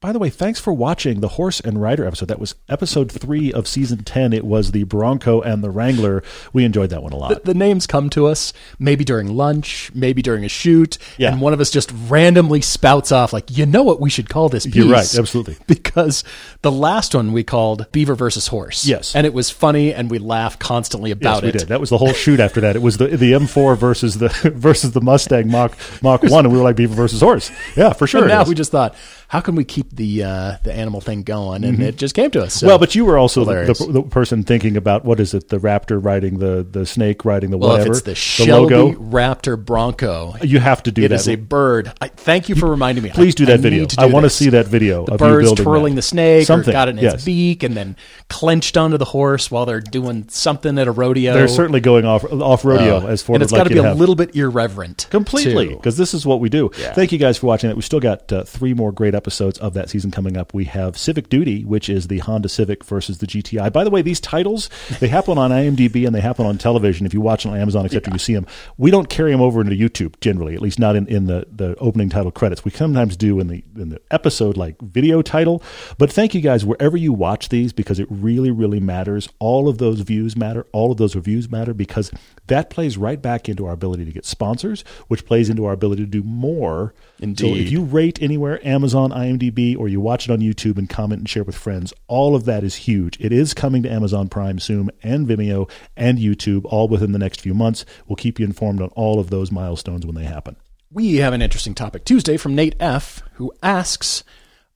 by the way, thanks for watching the Horse and Rider episode. That was episode three of season 10. It was the Bronco and the Wrangler. We enjoyed that one a lot. The, the names come to us maybe during lunch, maybe during a shoot, Yeah. and one of us just randomly spouts off, like, you know what we should call this piece? You're right, absolutely. Because the last one we called Beaver versus Horse. Yes. And it was funny, and we laughed constantly about it. Yes, it. did. That was the whole shoot after that. It was the the M4 versus the versus the Mustang Mach Mach 1 and we were like beaver versus horse. Yeah, for sure. And now we just thought, how can we keep the uh, the animal thing going? And it just came to us. So. Mm-hmm. well, but you were also the, the, the person thinking about what is it? The raptor riding the the snake riding the well, whatever. if it's the Shelby logo. Raptor Bronco, You have to do it that. is a bird. I, thank you for reminding me. Please do that I video. to I want to see that video The of birds twirling that. the snake, Something. or got it in yes. its beak, and then clenched onto the horse while they're doing something at a rodeo. They're certainly going off off rodeo Uh, as Ford and would it's like got to be a little bit irreverent, Completely, because this is what we do. Yeah. Thank you guys for watching it. We still got uh, three more great episodes of that season coming up. We have Civic Duty, which is the Honda Civic versus the GTI. By the way, these titles they happen on IMDb and they happen on television. If you watch on Amazon, except you see them, we don't carry them over into YouTube generally. At least not in, in the, the opening title credits. We sometimes do in the in the episode like video title. But thank you guys wherever you watch these because it really really matters. All of those views matter. All of those reviews matter because that plays right back into our ability to get sponsors, which plays into our ability to do more. So Indeed. if you rate anywhere, Amazon, IMDb, or you watch it on YouTube and comment and share with friends, all of that is huge. It is coming to Amazon Prime soon and Vimeo and YouTube all within the next few months. We'll keep you informed on all of those milestones when they happen. We have an interesting topic Tuesday from Nate F., who asks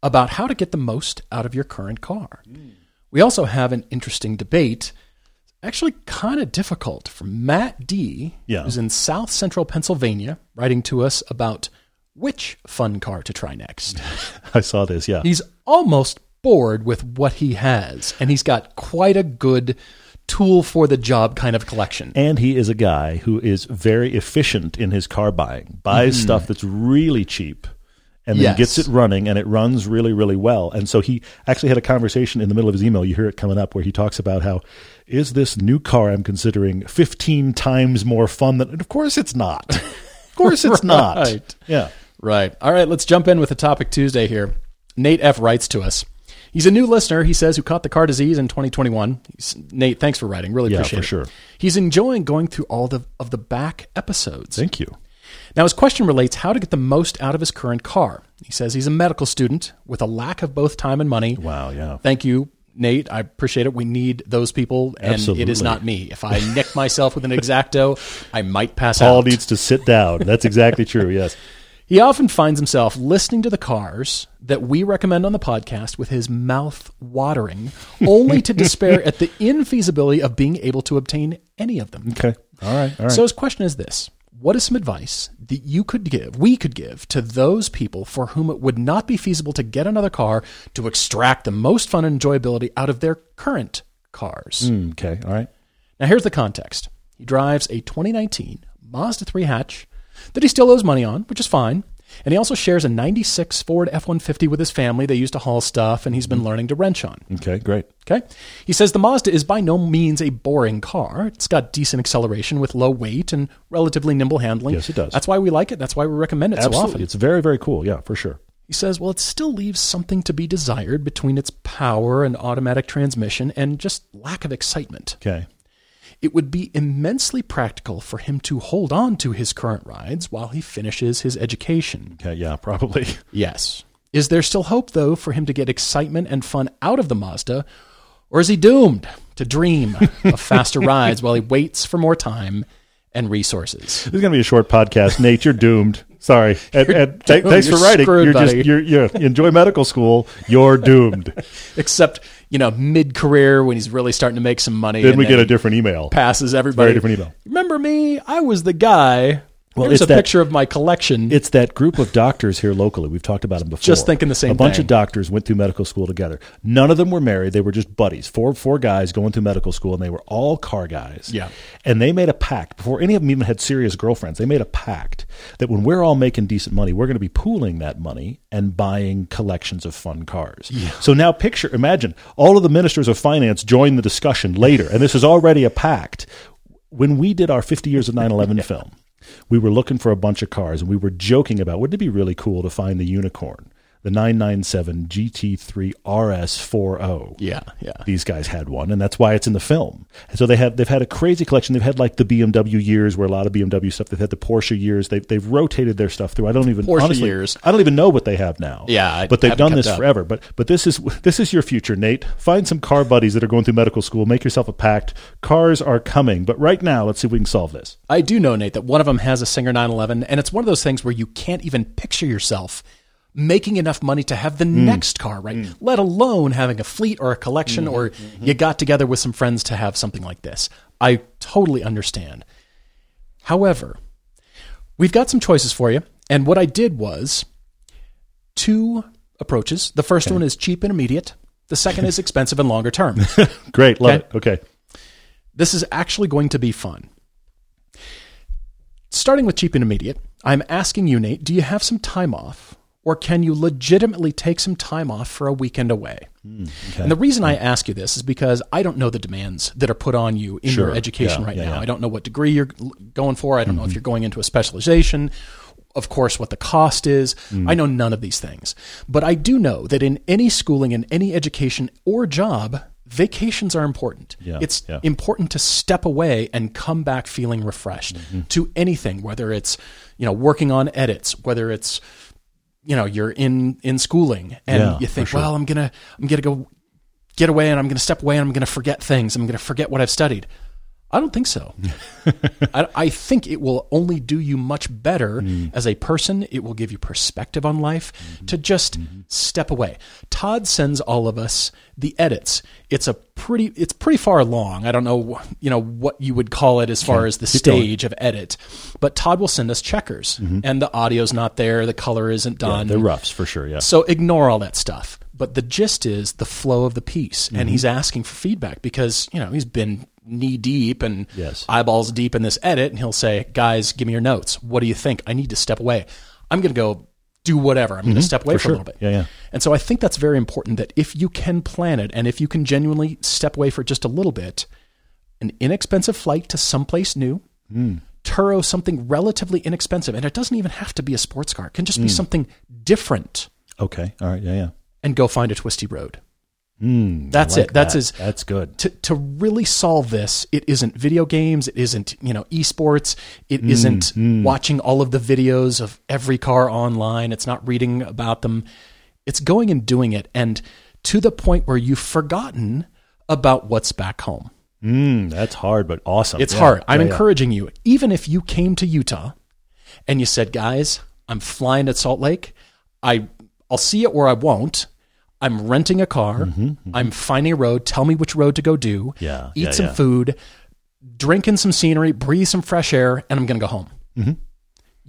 about how to get the most out of your current car. Mm. We also have an interesting debate, actually kind of difficult, from Matt D., Yeah. who's in South Central Pennsylvania, writing to us about which fun car to try next. I saw this, yeah. He's almost bored with what he has, and he's got quite a good tool for the job kind of collection. And he is a guy who is very efficient in his car buying, buys mm-hmm. stuff that's really cheap. And then Yes. gets it running, and it runs really, really well. And so he actually had a conversation in the middle of his email. You hear it coming up where he talks about how is this new car I'm considering 15 times more fun than. And of course, it's not. Of course, it's not. Yeah. Right. All right, let's jump in with the topic Tuesday here. Nate F. writes to us. He's a new listener, he says, who caught the car disease in 2021. He's, Nate, thanks for writing. Really appreciate it. Yeah, appreciate for it. sure. He's enjoying going through all the, of the back episodes. Thank you. Now, his question relates how to get the most out of his current car. He says he's a medical student with a lack of both time and money. Wow. Yeah. Thank you, Nate. I appreciate it. We need those people, and it is not me. If I nick myself with an X-Acto, I might pass Paul out. Paul needs to sit down. That's exactly true. Yes. He often finds himself listening to the cars that we recommend on the podcast with his mouth watering, only to despair at the infeasibility of being able to obtain any of them. Okay. All right. All right. So his question is this What is some advice that you could give, we could give to those people for whom it would not be feasible to get another car to extract the most fun and enjoyability out of their current cars? Mm, okay. All right. Now, here's the context. He drives a 2019 Mazda 3 hatch that he still owes money on, which is fine. And he also shares a 96 Ford F 150 with his family. They used to haul stuff, and he's been learning to wrench on. Okay. Great. Okay. He says the Mazda is by no means a boring car. It's got decent acceleration with low weight and relatively nimble handling. Yes, it does. That's why we like it. That's why we recommend it so often. It's very, very cool. Yeah, for sure. He says, well, it still leaves something to be desired between its power and automatic transmission and just lack of excitement. Okay. It would be immensely practical for him to hold on to his current rides while he finishes his education. Okay. Yeah, probably. Yes. Is there still hope, though, for him to get excitement and fun out of the Mazda? Or is he doomed to dream of faster rides while he waits for more time and resources? This is going to be a short podcast. Nate, you're doomed. Sorry. And, and th- thanks You're for writing. screwed, you're buddy. just you're, you're enjoy medical school. You're doomed. Except, you know, mid career when he's really starting to make some money. then we get a different email. passes everybody. Very different email. Remember me? I was the guy Well, Here's it's a that- picture of my collection. It's that group of doctors here locally. We've talked about them before. Just thinking the same A bunch thing. of doctors went through medical school together. None of them were married. They were just buddies. Four four guys going through medical school, and they were all car guys. Yeah. And they made a pact before any of them even had serious girlfriends. They made a pact that when we're all making decent money, we're going to be pooling that money and buying collections of fun cars. So now picture, imagine all of the ministers of finance join the discussion later, and this is already a pact. When we did our 50 years of 911 film, we were looking for a bunch of cars, and we were joking about wouldn't it be really cool to find the unicorn, the 997 GT3 RS40. yeah, yeah. These guys had one, and that's why it's in the film. And so they have they've had a crazy collection. They've had like the BMW years, where a lot of BMW stuff. They've had the Porsche years. They've they've rotated their stuff through. I don't even Porsche honestly, years. I don't even know what they have now. Yeah, I but they've done this up. forever. But but this is this is your future, Nate. Find some car buddies that are going through medical school. Make yourself a pact. Cars are coming. But right now, let's see if we can solve this. I do know, Nate, that one of them has a Singer 911, and it's one of those things where you can't even picture yourself making enough money to have the mm. next car, right? Mm. Let alone having a fleet or a collection, mm-hmm, or mm-hmm. you got together with some friends to have something like this. I totally understand. However, we've got some choices for you, and what I did was two approaches. The first one is cheap and immediate. The second is expensive and longer term. Great, love Okay. it. Okay. This is actually going to be fun. Starting with cheap and immediate, I'm asking you, Nate, do you have some time off? Or can you legitimately take some time off for a weekend away? And the reason I ask you this is because I don't know the demands that are put on you in Sure. your education Yeah, right yeah, now. yeah. Mm-hmm. I don't know what degree you're going for. I don't know if you're going into a specialization. Of course, what the cost is. Mm. I know none of these things. But I do know that in any schooling, in any education or job, vacations are important. Yeah, It's yeah. important to step away and come back feeling refreshed Mm-hmm. to anything, whether it's, you know, working on edits, whether it's, you know, you're in, in schooling and Yeah, you think, sure. well, I'm to, I'm going to go get away and I'm going to step away and I'm going to forget things. I'm going to forget what I've studied. I don't think so. I, I think it will only do you much better Mm. as a person. It will give you perspective on life Mm-hmm. to just step away. Todd sends all of us the edits. It's a pretty, it's pretty far along. I don't know, you know, what you would call it as far as the Keep going. stage of edit, but Todd will send us checkers and the audio's not there. The color isn't Mm-hmm. Yeah, done. they're roughs for sure. Yeah. So ignore all that stuff. But the gist is the flow of the piece. Mm-hmm. And he's asking for feedback because, you know, he's been knee deep and Yes. eyeballs deep in this edit. And he'll say, guys, give me your notes. What do you think? I need to step away. I'm going to go do whatever. I'm going to step away for, Mm-hmm. sure. a little bit. Yeah, yeah. And so I think that's very important that if you can plan it and if you can genuinely step away for just a little bit, an inexpensive flight to someplace new, Mm. Turo something relatively inexpensive. And it doesn't even have to be a sports car, it can Mm. just be something different Okay. All right. Yeah, yeah. and go find a twisty road. Mm, That's like it. That's that. his- That's good. To, to really solve this, it isn't video games. It isn't, you know, esports. It Mm, not watching all of the videos of every car online. It's not reading about them. It's going and doing it. And to the point where you've forgotten about what's back home. Mm, that's hard, but awesome. It's Yeah, hard. I'm yeah, yeah. encouraging you. Even if you came to Utah and you said, guys, I'm flying at Salt Lake. I, I'll see it or I won't. I'm renting a car. I'm finding a road. Tell me which road to go do. Mm-hmm, Yeah, Eat yeah, some yeah. food, drink in some scenery, breathe some fresh air, and I'm going to go home.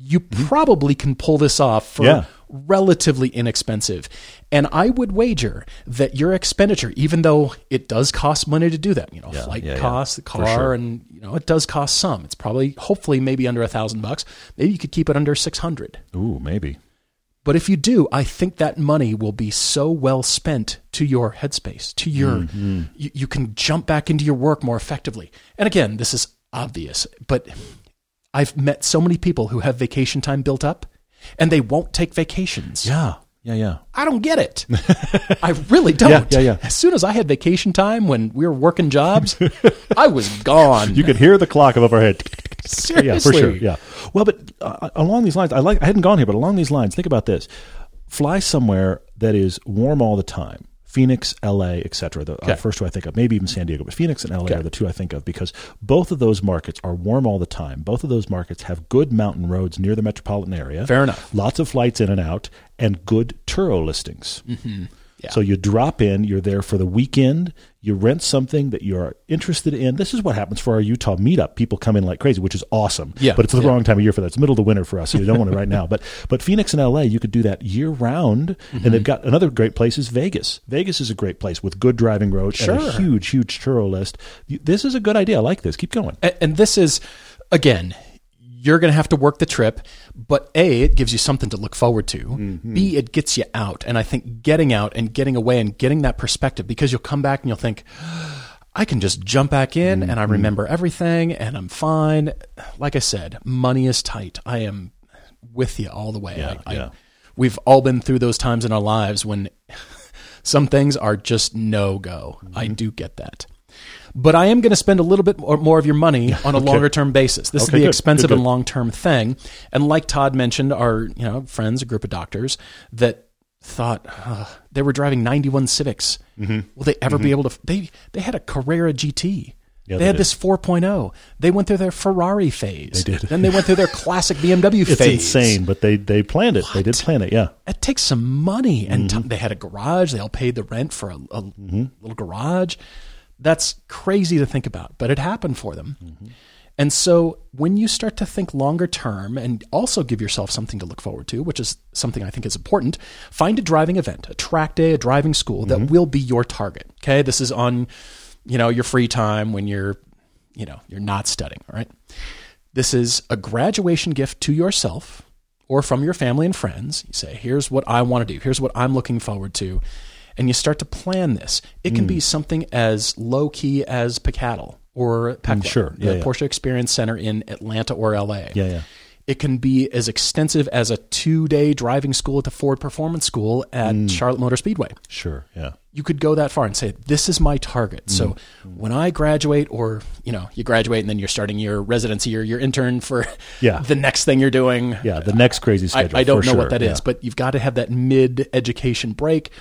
You probably can pull this off for Mm-hmm. Yeah. relatively inexpensive. And I would wager that your expenditure, even though it does cost money to do that, you know, flight costs, the car, sure. and you know, it does cost some. It's probably, hopefully, maybe under a thousand bucks. Maybe you could keep it under six hundred. Ooh, maybe. But if you do, I think that money will be so well spent to your headspace, to your, Mm-hmm. you, you can jump back into your work more effectively. And again, this is obvious, but I've met so many people who have vacation time built up and they won't take vacations. Yeah. Yeah, yeah. I don't get it. I really don't. Yeah, yeah, yeah. As soon as I had vacation time when we were working jobs, I was gone. You could hear the clock above our head. Seriously. Yeah, for sure. Yeah. Well, but uh, along these lines, I like. I hadn't gone here, but along these lines, think about this: fly somewhere that is warm all the time. Phoenix, L.A., etc. The uh, first two I think of, maybe even San Diego, but Phoenix and L.A. are the two I think of because both of those markets are warm all the time. Both of those markets have good mountain roads near the metropolitan area. Fair enough. Lots of flights in and out, and good Turo listings. Yeah. So you drop in, you're there for the weekend, you rent something that you're interested in. This is what happens for our Utah meetup. People come in like crazy, which is awesome. Yeah. But it's the Yeah. wrong time of year for that. It's the middle of the winter for us, so you don't want it right now. But but Phoenix and LA, you could do that year round. Mm-hmm. And they've got another great place is Vegas. Vegas is a great place with good driving roads and a huge, huge Turo list. This is a good idea. I like this. Keep going. And, and this is, again, you're going to have to work the trip, but A, it gives you something to look forward to. Mm-hmm. B, it gets you out. And I think getting out and getting away and getting that perspective, because you'll come back and you'll think, I can just jump back in and I Mm-hmm. remember everything and I'm fine. Like I said, money is tight. I am with you all the way. Yeah, I, yeah. I, we've all been through those times in our lives when some things are just no go. I Mm-hmm. do get that. But I am going to spend a little bit more, of your money on a longer term basis. This Okay, is the good, expensive good, and long term thing. And like Todd mentioned, our you know friends, a group of doctors that thought uh, they were driving 91 Civics. Mm-hmm. Will they ever be able to? They they had a Carrera GT. Yeah, they, they had did. this 4.0. They went through their Ferrari phase. They did. Then they went through their classic BMW It's phase. It's insane, but they they planned it. They did plan it. Yeah. It takes some money, and Mm-hmm. t- they had a garage. They all paid the rent for a, a little garage. That's crazy to think about, but it happened for them. Mm-hmm. And so, when you start to think longer term and also give yourself something to look forward to, which is something I think is important, find a driving event, a track day, a driving school Mm-hmm. that will be your target. Okay, this is on, you know, your free time when you're, you know, you're not studying. All right, this is a graduation gift to yourself or from your family and friends. You say, here's what I want to do. Here's what I'm looking forward to. And you start to plan this. It can Mm. be something as low key as Picattle or PECLA, sure. the Yeah, yeah. Porsche Experience Center in Atlanta or LA. Yeah, yeah. It can be as extensive as a two day driving school at the Ford Performance School at Mm. Charlotte Motor Speedway Sure. Yeah. you could go that far and say this is my target so Mm. when i graduate or you know you graduate and then you're starting your residency or your intern for Yeah. the next thing you're doing Yeah. The next crazy I, schedule. I don't for know sure. what that is, Yeah. but you've got to have that mid education break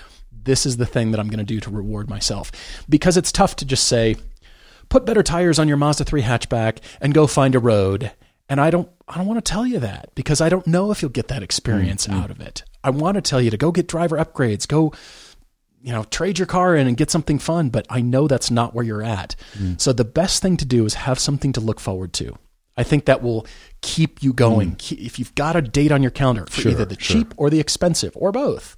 this is the thing that i'm going to do to reward myself because it's tough to just say put better tires on your mazda 3 hatchback and go find a road and i don't i don't want to tell you that because i don't know if you'll get that experience Mm-hmm. out of it i want to tell you to go get driver upgrades go you know, trade your car in and get something fun, but I know that's not where you're at. Mm. So the best thing to do is have something to look forward to. I think that will keep you going. Ke- If you've got a date on your calendar for Mm. Sure, either the sure. cheap or the expensive or both,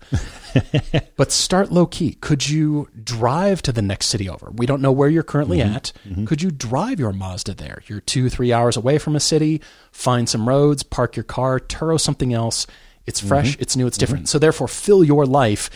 but start low key. Could you drive to the next city over? We don't know where you're currently Mm-hmm. at. Could you drive your Mazda there? You're two, three hours away from a city, find some roads, park your car, Turo something else. It's fresh, Mm-hmm. it's new, it's different. So therefore, fill your life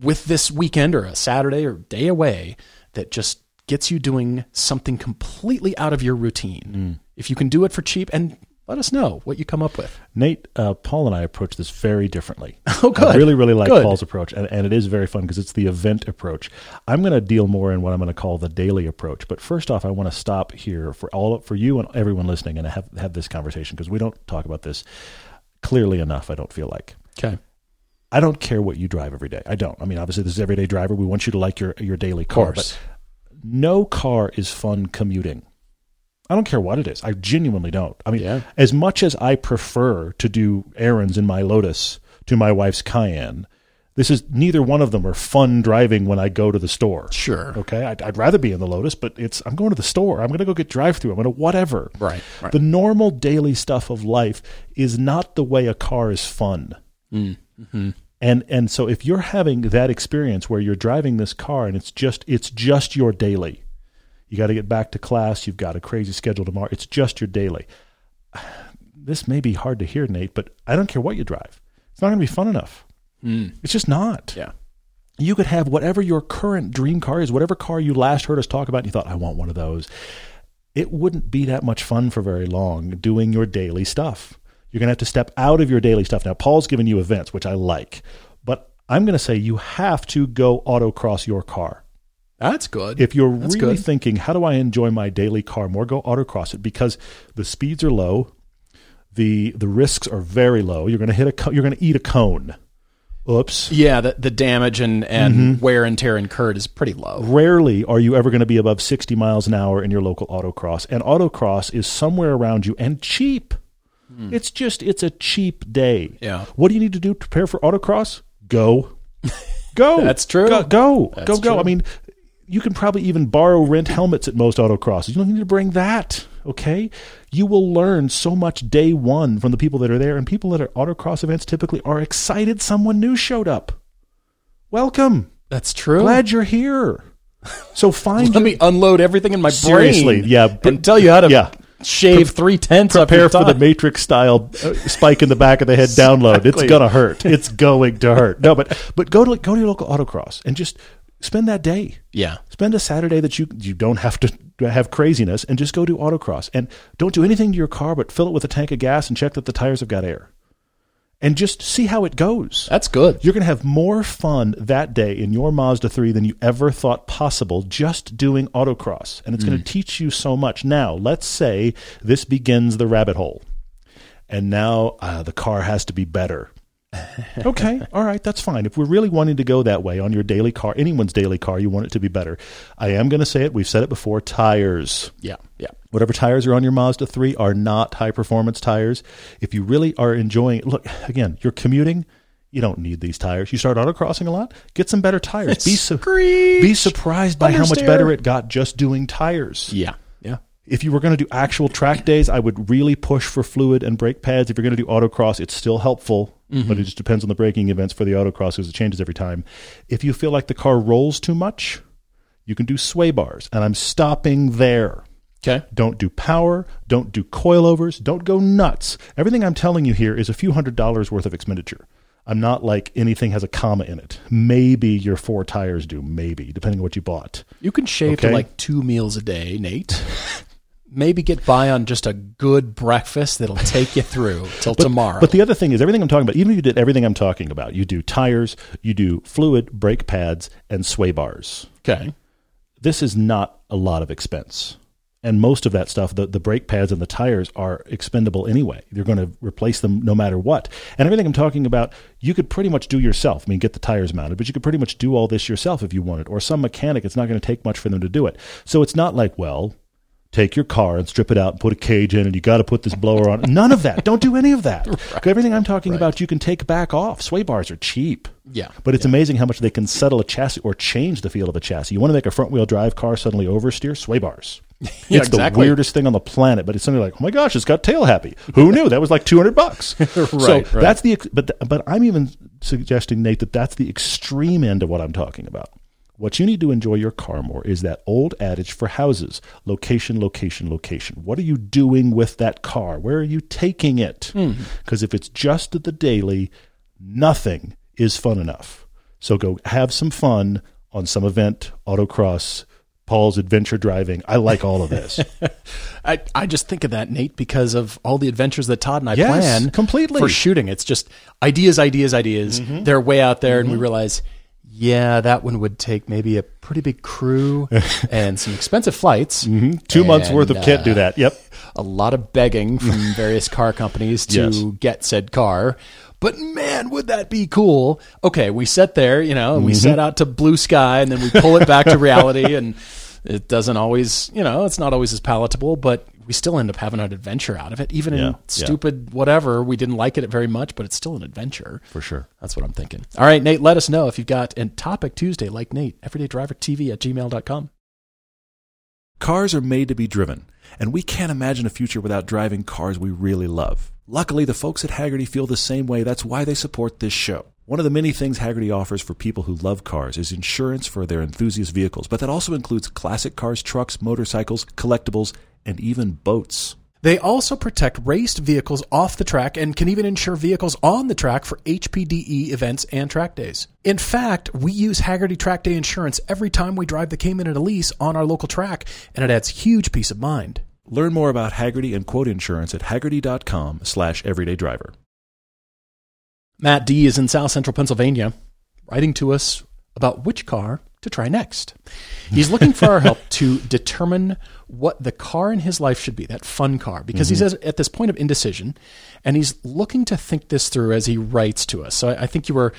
with this weekend or a Saturday or day away that just gets you doing something completely out of your routine. If you can do it for cheap, and let us know what you come up with. Nate, uh, Paul and I approach this very differently. Oh, good. I really, really like Good. Paul's approach, and, and it is very fun because it's the event approach. I'm going to deal more in what I'm going to call the daily approach. But first off, I want to stop here for all for you and everyone listening, and have have this conversation because we don't talk about this clearly enough. I don't feel like. Okay. I don't care what you drive every day. I don't. I mean, obviously, this is everyday driver. We want you to like your your daily car, course. but no car is fun commuting. I don't care what it is. I genuinely don't. I mean, Yeah. as much as I prefer to do errands in my Lotus to my wife's Cayenne, this is neither one of them are fun driving when I go to the store. Sure. Okay, I'd, I'd rather be in the Lotus, but it's I'm going to the store. I'm going to go get drive through. I'm going to whatever. Right, right. The normal daily stuff of life is not the way a car is fun. Mm, mm-hmm. And and so if you're having that experience where you're driving this car and it's just it's just your daily. You got to get back to class, you've got a crazy schedule tomorrow. It's just your daily. This may be hard to hear, Nate, but I don't care what you drive. It's not going to be fun enough. Mm. It's just not. Yeah. You could have whatever your current dream car is, whatever car you last heard us talk about and you thought I want one of those. It wouldn't be that much fun for very long doing your daily stuff. You're going to have to step out of your daily stuff. Now, Paul's given you events, which I like, but I'm going to say you have to go autocross your car. That's good. If you're That's really good. thinking, how do I enjoy my daily car more, go autocross it because the speeds are low, the the risks are very low. You're going to hit a you're going to eat a cone. Oops. yeah, the, the damage and, and Mm-hmm. wear and tear incurred is pretty low. Rarely are you ever going to be above 60 miles an hour in your local autocross. And autocross is somewhere around you and cheap. Hmm. It's just, it's a cheap day. Yeah. What do you need to do to prepare for autocross? Go. Go. That's true. Go. Go. That's go. go. true. I mean, you can probably even borrow rent helmets at most autocrosses. You don't need to bring that. Okay. You will learn so much day one from the people that are there, and people that are autocross events typically are excited someone new showed up. Welcome. That's true. Glad you're here. So find Let me unload everything in my Seriously, brain. yeah. and tell you how to Yeah. Shave three tenths prepare for the. Matrix style uh, spike in the back of the head download. It's gonna hurt. It's going to hurt. No, but but go to go to your local autocross and just spend that day. Yeah. Spend a Saturday that you you don't have to have craziness and just go do autocross and don't do anything to your car but fill it with a tank of gas and check that the tires have got air. And just see how it goes. That's good. You're going to have more fun that day in your Mazda 3 than you ever thought possible just doing autocross. And it's going to teach you so much. Now, let's say this begins the rabbit hole. And now uh, the car has to be better. okay, all right, that's fine. If we're really wanting to go that way on your daily car, anyone's daily car, you want it to be better. I am going to say it. We've said it before tires. Yeah. Yeah. Whatever tires are on your Mazda 3 are not high performance tires. If you really are enjoying, look, again, you're commuting, you don't need these tires. You start autocrossing a lot, get some better tires. Be, su- be surprised by how much better it got just doing tires. Yeah. If you were going to do actual track days, I would really push for fluid and brake pads. If you're going to do autocross, it's still helpful, but mm-hmm. it just depends on the braking events for the autocross because it changes every time. If you feel like the car rolls too much, you can do sway bars. And I'm stopping there. Okay. Don't do power. Don't do coilovers. Don't go nuts. Everything I'm telling you here is a few hundred dollars worth of expenditure. I'm not like anything has a comma in it. Maybe your four tires do, maybe, depending on what you bought. You can shave to like two meals a day, Nate. Maybe get by on just a good breakfast that'll take you through till tomorrow. But the other thing is, everything I'm talking about, even if you did everything I'm talking about, you do tires, you do fluid, brake pads, and sway bars. okay. This is not a lot of expense. And most of that stuff, the, the brake pads and the tires are expendable anyway. You're going to replace them no matter what. And everything I'm talking about, you could pretty much do yourself. I mean, get the tires mounted, but you could pretty much do all this yourself if you wanted. Or some mechanic, it's not going to take much for them to do it. So it's not like, well, take your car and strip it out and put a cage in and you got to put this blower on. None of that. Don't do any of that. Everything I'm talking about, you can take back off. Sway bars are cheap. Yeah. But it's amazing how much they can settle a chassis or change the feel of a chassis. You want to make a front wheel drive car suddenly oversteer? Sway bars. Yeah, it's exactly. the weirdest thing on the planet, but it's something like, oh my gosh, it's got tail happy. Who knew? That was like 200 bucks. right, so right. that's the, but, but I'm even suggesting, Nate, that that's the extreme end of what I'm talking about. What you need to enjoy your car more is that old adage for houses location, location, location. What are you doing with that car? Where are you taking it? Because if it's just at the daily, nothing is fun enough. So go have some fun on some event, autocross, Paul's adventure driving. I like all of this. I, I just think of that, Nate, because of all the adventures that Todd and I Yes, plan completely. for shooting. It's just ideas, ideas, ideas. Mm-hmm. They're way out there, and we realize, yeah, that one would take maybe a pretty big crew and some expensive flights. Two months worth of And, kit do uh, that. Yep. a lot of begging from various car companies to Yes. get said car. But man, would that be cool? Okay, we set there, you know, and Mm-hmm. we set out to blue sky, and then we pull it back to reality, and it doesn't always, you know, it's not always as palatable, but we still end up having an adventure out of it, even Yeah, in yeah. stupid whatever. We didn't like it very much, but it's still an adventure. For sure. That's what I'm thinking. All right, Nate, let us know if you've got a topic Tuesday like Nate, everydaydrivertv at gmail.com. Cars are made to be driven, and we can't imagine a future without driving cars we really love. Luckily, the folks at Hagerty feel the same way. That's why they support this show. One of the many things Hagerty offers for people who love cars is insurance for their enthusiast vehicles, but that also includes classic cars, trucks, motorcycles, collectibles, and even boats. They also protect raced vehicles off the track and can even insure vehicles on the track for HPDE events and track days. In fact, we use Hagerty Track Day Insurance every time we drive the Cayman and Elise on our local track, and it adds huge peace of mind. Learn more about Hagerty and quote insurance at hagerty.com slash everydaydriver. Matt D is in South Central Pennsylvania, writing to us about which car to try next. He's looking for our help to determine what the car in his life should be, that fun car, because he's mm-hmm. at this point of indecision and he's looking to think this through as he writes to us. So I, I think you were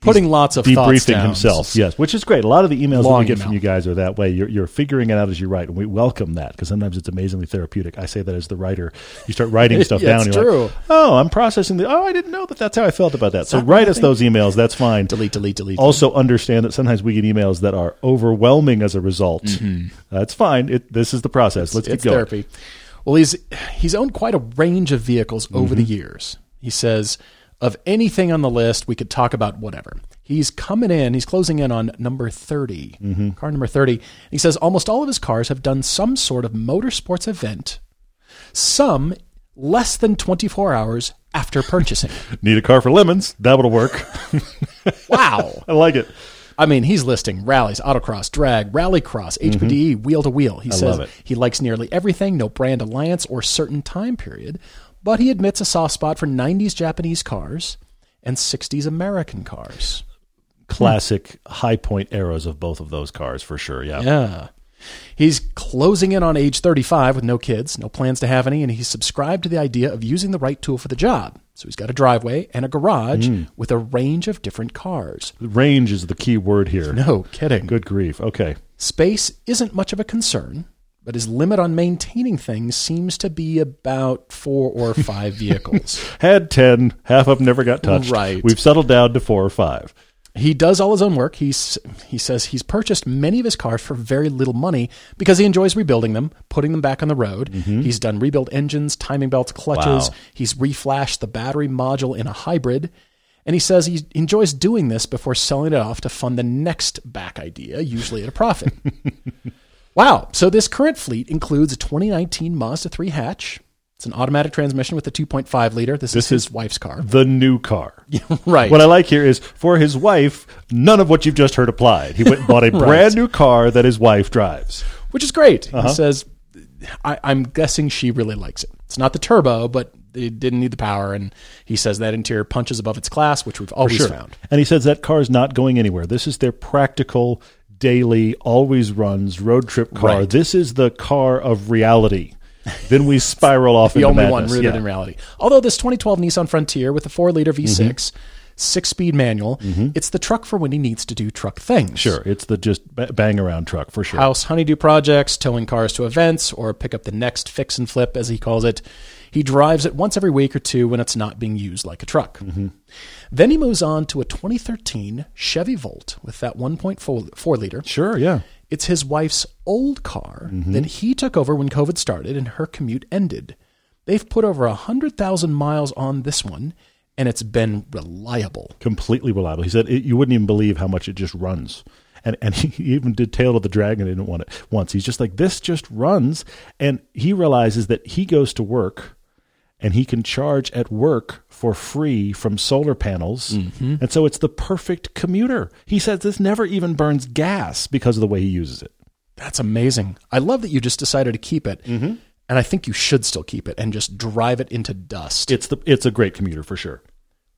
putting lots of thoughts debriefing himself. Yes, which is great. A lot of the emails that Long we get email. from you guys are that way. You're, you're figuring it out as you write, and we welcome that because sometimes it's amazingly therapeutic. I say that as the writer. You start writing stuff Yeah, down. it's you're true. Like, oh, I'm processing the. Oh, I didn't know that. That's how I felt about that. So write us those emails. That's fine. Delete, delete, delete. Also, understand that sometimes we get emails that are overwhelming as a result. That's fine. It, this is the process. Let's Mm-hmm. it's going. therapy. Well, he's he's owned quite a range of vehicles over Mm-hmm. the years. He says of anything on the list, we could talk about whatever. He's coming in. He's closing in on number 30 Mm-hmm. car number thirty. He says almost all of his cars have done some sort of motorsports event. Some less than twenty four hours after purchasing. Need a car for lemons? That would work. wow. I like it. I mean, he's listing rallies, autocross, drag, rallycross, HPDE, wheel to wheel. He says Mm-hmm. love it. he likes nearly everything, no brand alliance or certain time period, but he admits a soft spot for 90s Japanese cars and 60s American cars. Classic high point eras of both of those cars for sure. Yeah. Yeah. He's closing in on age 35 with no kids, no plans to have any, and he's subscribed to the idea of using the right tool for the job. So he's got a driveway and a garage Mm. with a range of different cars. Range is the key word here. No kidding. Good grief. Okay. Space isn't much of a concern, but his limit on maintaining things seems to be about four or five vehicles. Had 10, half of them never got touched. Right. We've settled down to four or five. He does all his own work. He's, he says he's purchased many of his cars for very little money because he enjoys rebuilding them, putting them back on the road. Mm-hmm. He's done rebuild engines, timing belts, clutches. Wow. He's reflashed the battery module in a hybrid. And he says he enjoys doing this before selling it off to fund the next back idea, usually at a profit. wow. So this current fleet includes a 2019 Mazda 3 hatch. It's an automatic transmission with a 2.5 liter. This, is his wife's car. The new car. right. What I like here is for his wife, none of what you've just heard applied. He went and bought a Right. brand new car that his wife drives. which is great. Uh-huh. He says, I, I'm guessing she really likes it. It's not the turbo, but it didn't need the power. And he says that interior punches above its class, which we've always found. And he says that car is not going anywhere. This is their practical, daily, always runs road trip car. Right. This is the car of reality. then we spiral off The only madness. one rooted Yeah. Mm-hmm. in reality. Although this 2012 Nissan Frontier with a four liter V6, six speed manual, mm-hmm. it's the truck for when he needs to do truck things. Sure, it's the just bang around truck for sure. house honeydew projects, towing cars to events, or pick up the next fix and flip, as he calls it. He drives it once every week or two when it's not being used like a truck. Mm-hmm. Then he moves on to a 2013 Chevy Volt with that 1.4 liter. Sure, yeah. It's his wife's old car mm-hmm. that he took over when COVID started and her commute ended. They've put over 100,000 miles on this one, and it's been reliable. completely reliable. He said it, you wouldn't even believe how much it just runs. And and he even did Tail of the Dragon. He didn't want it once. He's just like this just runs, and he realizes that he goes to work, and he can charge at work for free from solar panels, mm-hmm. and so it's the perfect commuter. He says this never even burns gas because of the way he uses it. That's amazing. I love that you just decided to keep it. Mm-hmm. And I think you should still keep it and just drive it into dust. It's the it's a great commuter for sure.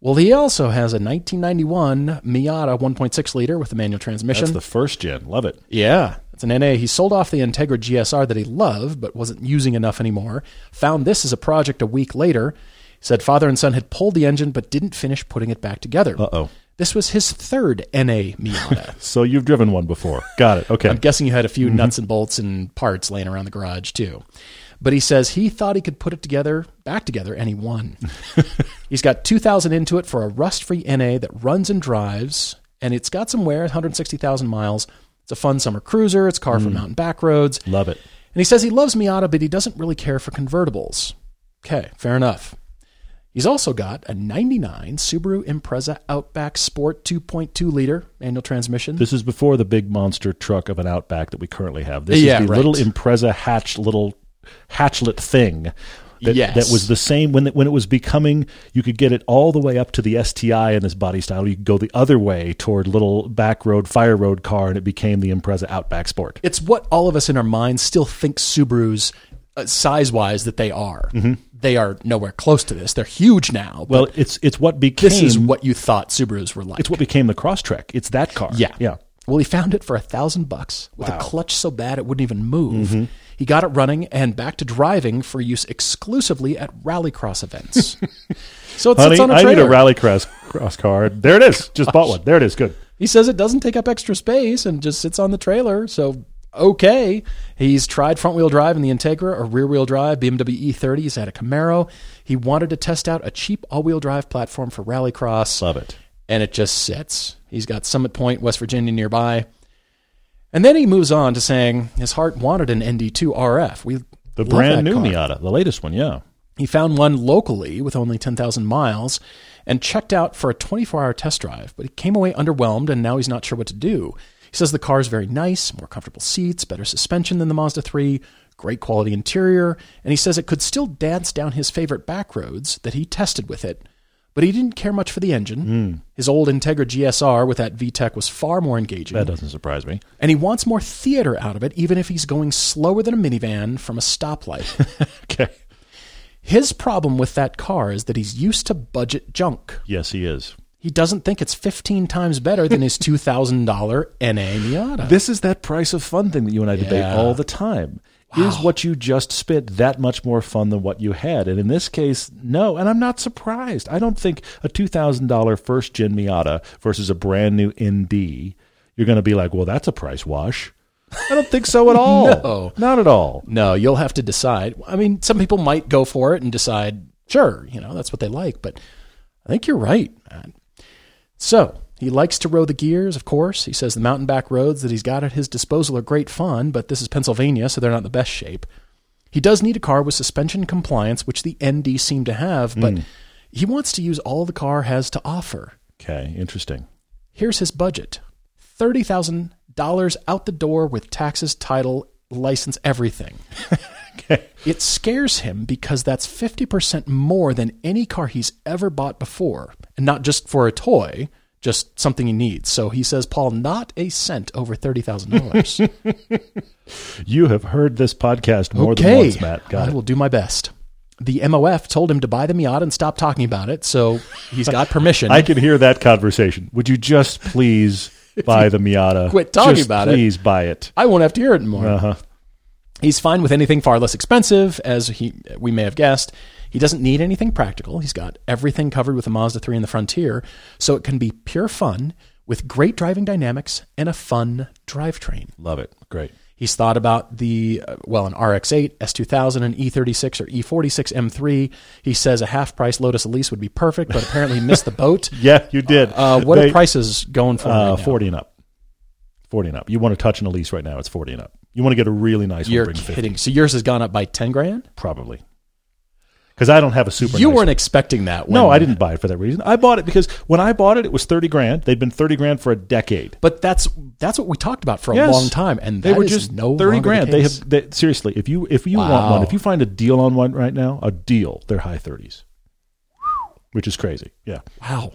Well, he also has a 1991 Miata 1.6 liter with a manual transmission. That's the first gen. Love it. yeah, it's an NA. He sold off the Integra GSR that he loved but wasn't using enough anymore. Found this as a project a week later. Said father and son had pulled the engine but didn't finish putting it back together. Uh oh. This was his third NA Miata. So you've driven one before. Got it. Okay. I'm guessing you had a few nuts and bolts and parts laying around the garage too. But he says he thought he could put it together, back together, and he won. He's got 2,000 into it for a rust-free NA that runs and drives, and it's got some wear, 160,000 miles. It's a fun summer cruiser. It's a car for mm. mountain back roads. Love it. And he says he loves Miata, but he doesn't really care for convertibles. Okay, fair enough. He's also got a 99 Subaru Impreza Outback Sport 2.2 liter manual transmission. This is before the big monster truck of an Outback that we currently have. This Yeah, is the right. little Impreza hatch little hatchlet thing. That, Yes. that was the same when it, when it was becoming. You could get it all the way up to the STI in this body style. You could go the other way toward little back road fire road car, and it became the Impreza Outback Sport. it's what all of us in our minds still think Subarus, uh, size wise, that they are. They are nowhere close to this. They're huge now. Mm-hmm. Well, it's it's what became this is what you thought Subarus were like. it's what became the Crosstrek. It's that car. Yeah. yeah. Well, he found it for a thousand bucks with a clutch so bad it wouldn't even move. Mm-hmm. He got it running and back to driving for use exclusively at rallycross events. so it Honey, on a I need a rallycross cross card. There it is. Just bought one. There it is. Good. He says it doesn't take up extra space and just sits on the trailer. So, okay. He's tried front wheel drive in the Integra or rear wheel drive, BMW E30. He's had a Camaro. He wanted to test out a cheap all wheel drive platform for rallycross, Love it. And it just sits. He's got Summit Point, West Virginia nearby. And then he moves on to saying his heart wanted an ND2 RF. We The brand new car. Miata, the latest one. Yeah. He found one locally with only 10,000 miles and checked out for a 24 hour test drive, but he came away underwhelmed and now he's not sure what to do. He says the car is very nice, more comfortable seats, better suspension than the Mazda 3, great quality interior, and he says it could still dance down his favorite back roads that he tested with it, but he didn't care much for the engine. Hmm. His old Integra GSR with that VTEC was far more engaging. That doesn't surprise me. And he wants more theater out of it, even if he's going slower than a minivan from a stoplight. Okay. His problem with that car is that he's used to budget junk. Yes, he is. He doesn't think it's 15 times better than his $2,000 NA Miata. This is that price of fun thing that you and I debate Yeah. all the time. Is what you just spit that much more fun than what you had? And in this case, no. And I'm not surprised. I don't think a $2,000 first gen Miata versus a brand new ND, you're going to be like, well, that's a price wash. I don't think so at all. No. Not at all. no, you'll have to decide. I mean, some people might go for it and decide, sure, you know, that's what they like, but I think you're right. man. So, he likes to row the gears, of course. He says the mountain back roads that he's got at his disposal are great fun, but this is Pennsylvania, so they're not in the best shape. He does need a car with suspension compliance, which the ND seem to have, but hmm. he wants to use all the car has to offer. Okay, interesting. Here's his budget $30,000 out the door with taxes, title, license, everything. Okay. It scares him because that's 50% more than any car he's ever bought before. And not just for a toy, just something he needs. So he says, Paul, not a cent over $30,000. You have heard this podcast more than once, Matt. Got I it. will do my best. The MOF told him to buy the Miata and stop talking about it. So he's got permission. I can hear that conversation. Would you just please buy the Miata? quit talking Just about it. Please buy it. I won't have to hear it anymore. Uh-huh. He's fine with anything far less expensive, as he we may have guessed. He doesn't need anything practical. He's got everything covered with the Mazda 3 and the Frontier, so it can be pure fun with great driving dynamics and a fun drivetrain. Love it. Great. He's thought about the, uh, well, an RX8, S2000, an E36 or E E46 M3. He says a half price Lotus Elise would be perfect, but apparently he missed the boat. Yeah, you did. Uh, what They- are prices going for? Uh, right now? 40 and up. 40 and up. You want to touch an Elise right now, it's 40 and up. You want to get a really nice You're one, 50, kidding. So yours has gone up by 10 grand? probably. Because I don't have a super you nice weren't expecting that. No, I didn't buy it for that reason. I bought it because when I bought it, it was 30 grand. They'd been 30 grand for a decade. But that's that's what we talked about for a Yes. long time, and They were just no 30 grand. the They have they, seriously, if you if you want one, if you find a deal on one right now, a deal, they're high 30s. Which is crazy. Yeah. wow.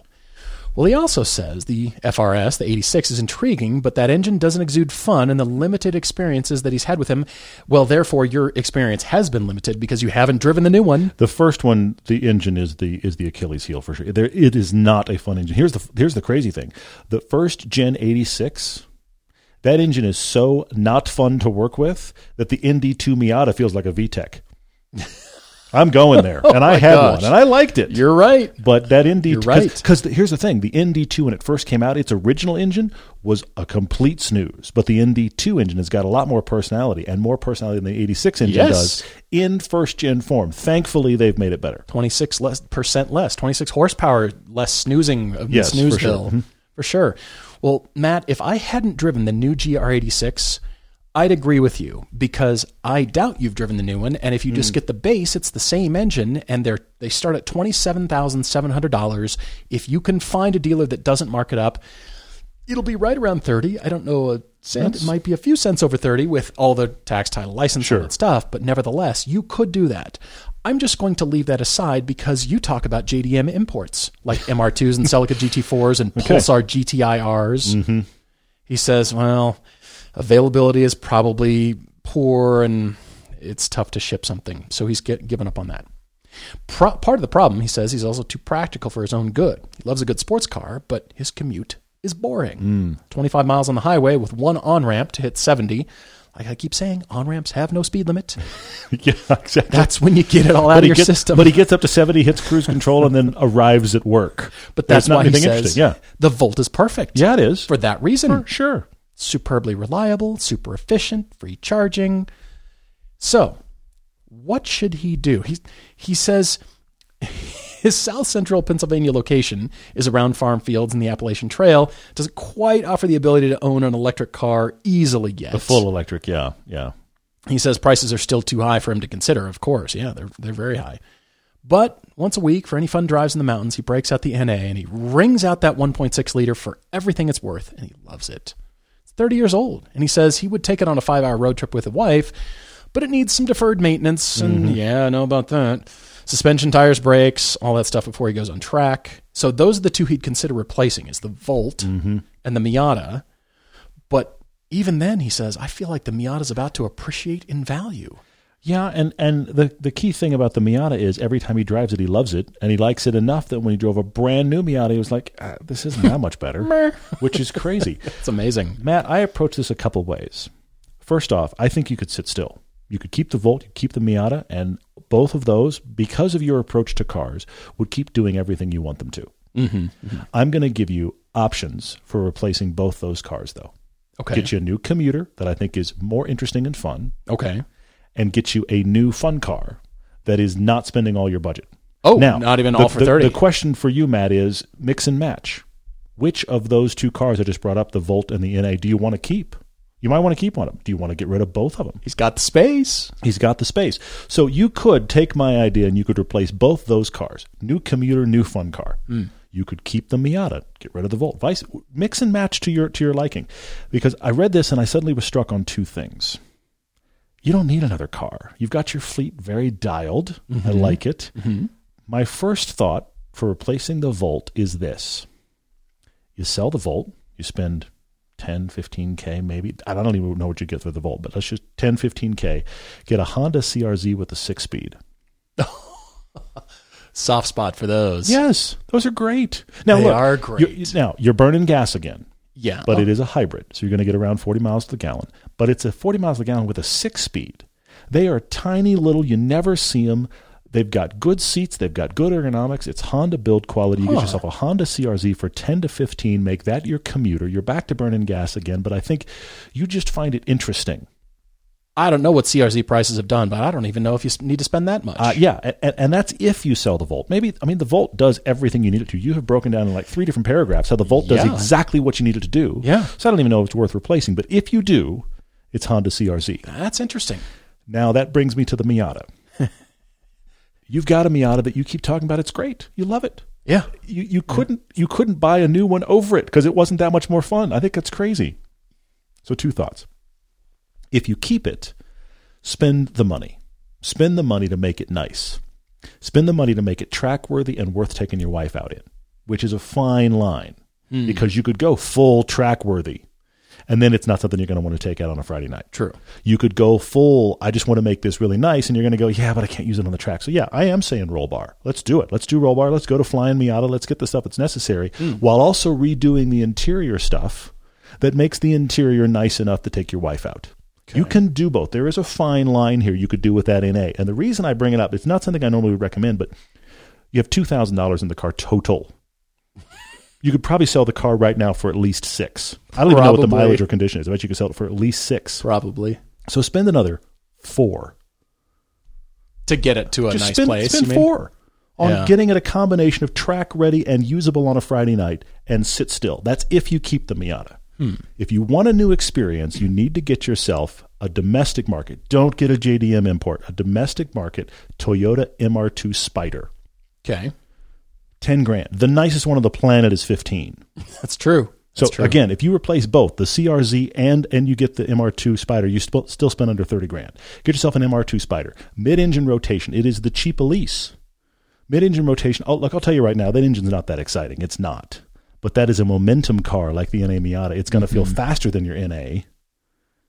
Well, he also says the FRS, the 86, is intriguing, but that engine doesn't exude fun, and the limited experiences that he's had with him, well, therefore your experience has been limited because you haven't driven the new one. The first one, the engine is the is the Achilles heel for sure. There, it is not a fun engine. Here's the here's the crazy thing: the first Gen 86, that engine is so not fun to work with that the ND2 Miata feels like a VTEC. I'm going there, and I had gosh. one, and I liked it. You're right. But that ND, You're right. Because here's the thing: the ND2 when it first came out, its original engine was a complete snooze. But the ND2 engine has got a lot more personality and more personality than the 86 engine Yes. does in first gen form. Thankfully, they've made it better. 26 less percent less, 26 horsepower less snoozing of Yes, snooze for sure. Mhm. For sure. Well, Matt, if I hadn't driven the new GR86, I'd agree with you because I doubt you've driven the new one. And if you Hmm. just get the base, it's the same engine, and they're they start at twenty seven thousand seven hundred dollars. If you can find a dealer that doesn't mark it up, it'll be right around thirty. I don't know a cent. It might be a few cents over thirty with all the tax, title, license, Sure. that stuff. But nevertheless, you could do that. I'm just going to leave that aside because you talk about JDM imports like MR2s and Celica GT4s and Pulsar GTIRs. Mm-hmm. He says, well, availability is probably poor and it's tough to ship something. So he's get, given up on that. Pro- part of the problem, he says, he's also too practical for his own good. He loves a good sports car, but his commute is boring. Hmm. 25 miles on the highway with one on ramp to hit 70. Like I keep saying, on ramps have no speed limit. yeah, exactly. That's when you get it all out of your gets, system. But he gets up to 70, hits cruise control, and then arrives at work. But that's why he says interesting. Yeah. the Volt is perfect. Yeah, it is. For that reason. sure. Superbly reliable, super efficient, free charging. So, what should he do? He he says his South Central Pennsylvania location is around farm fields and the Appalachian Trail. Doesn't quite offer the ability to own an electric car easily yet. The full electric, yeah, yeah. He says prices are still too high for him to consider. Of course, yeah, they're they're very high. But once a week, for any fun drives in the mountains, he breaks out the NA and he wrings out that 1.6 liter for everything it's worth, and he loves it. It's 30 years old, and he says he would take it on a five hour road trip with a wife, but it needs some deferred maintenance, and mm-hmm. yeah, I know about that. Suspension, tires, brakes, all that stuff before he goes on track. So those are the two he'd consider replacing: is the Volt mm-hmm. and the Miata. But even then, he says, I feel like the Miata's about to appreciate in value. Yeah, and, and the, the key thing about the Miata is every time he drives it, he loves it, and he likes it enough that when he drove a brand new Miata, he was like, ah, "This isn't that much better," which is crazy. It's amazing. Matt, I approach this a couple ways. First off, I think you could sit still. You could keep the Volt, you keep the Miata, and both of those, because of your approach to cars, would keep doing everything you want them to. Mm-hmm. I'm going to give you options for replacing both those cars, though. Okay. Get you a new commuter that I think is more interesting and fun, okay. And get you a new fun car that is not spending all your budget. Oh, Now, not even the, all for the- 30. The question for you, Matt, is mix and match. Which of those two cars I just brought up, the Volt and the NA, do you want to keep? You might want to keep one of them. Do you want to get rid of both of them? He's got the space. He's got the space. So you could take my idea and you could replace both those cars. New commuter, new fun car. Hmm. You could keep the Miata, get rid of the Volt. Vice mix and match to your to your liking. Because I read this and I suddenly was struck on two things. You don't need another car. You've got your fleet very dialed. I mm-hmm. like it. Mm-hmm. My first thought for replacing the Volt is this. You sell the Volt, you spend 10, 15K maybe. I don't even know what you get for the Volt, but let's just 10, 15K. Get a Honda CRZ with a six speed. Soft spot for those. Yes, those are great. Now, They look, are you're- now, you're burning gas again, Yeah. but it is a hybrid. So you're going to get around 40 miles to the gallon. But it's a 40 miles to the gallon with a six speed. They are tiny little, you never see them. They've got good seats. They've got good ergonomics. It's Honda build quality. You Huh. get yourself a Honda CRZ for 10 to 15. Make that your commuter. You're back to burning gas again. But I think you just find it interesting. I don't know what CRZ prices have done, but I don't even know if you need to spend that much. Uh, yeah, and, and that's if you sell the Volt. Maybe I mean the Volt does everything you need it to. You have broken down in like three different paragraphs how the Volt does Yeah. exactly what you need it to do. Yeah. So I don't even know if it's worth replacing. But if you do, it's Honda CRZ. That's interesting. Now that brings me to the Miata. You've got a Miata that you keep talking about. It's great. You love it. Yeah. You you couldn't you couldn't buy a new one over it because it wasn't that much more fun. I think that's crazy. So two thoughts. If you keep it, spend the money. Spend the money to make it nice. Spend the money to make it track worthy and worth taking your wife out in, which is a fine line hmm. because you could go full track worthy and then it's not something you're going to want to take out on a Friday night. True. You could go full, I just want to make this really nice, and you're going to go, yeah, but I can't use it on the track. So, yeah, I am saying roll bar. Let's do it. Let's do roll bar. Let's go to Flying Miata. Let's get the stuff that's necessary hmm. while also redoing the interior stuff that makes the interior nice enough to take your wife out. You can do both. There is a fine line here you could do with that NA. And the reason I bring it up, it's not something I normally would recommend, but you have $2,000 in the car total. You could probably sell the car right now for at least six. I don't even know what the mileage or condition is. I bet you could sell it for at least six. Probably. So spend another four. To get it to a Just nice spend, place. spend you mean? four on Yeah. getting it a combination of track ready and usable on a Friday night and sit still. That's if you keep the Miata. Hmm. If you want a new experience, you need to get yourself a domestic market. Don't get a JDM import. A domestic market Toyota MR2 Spider. Okay. 10 grand. The nicest one on the planet is 15. That's true. So That's true. again, if you replace both the CRZ and and you get the MR2 Spider, you sp- still spend under thirty grand. Get yourself an MR2 Spider, mid-engine rotation. It is the cheap Elise. Mid-engine rotation. Oh, look, I'll tell you right now, that engine's not that exciting. It's not, but that is a momentum car like the NA Miata. It's going to feel faster than your NA.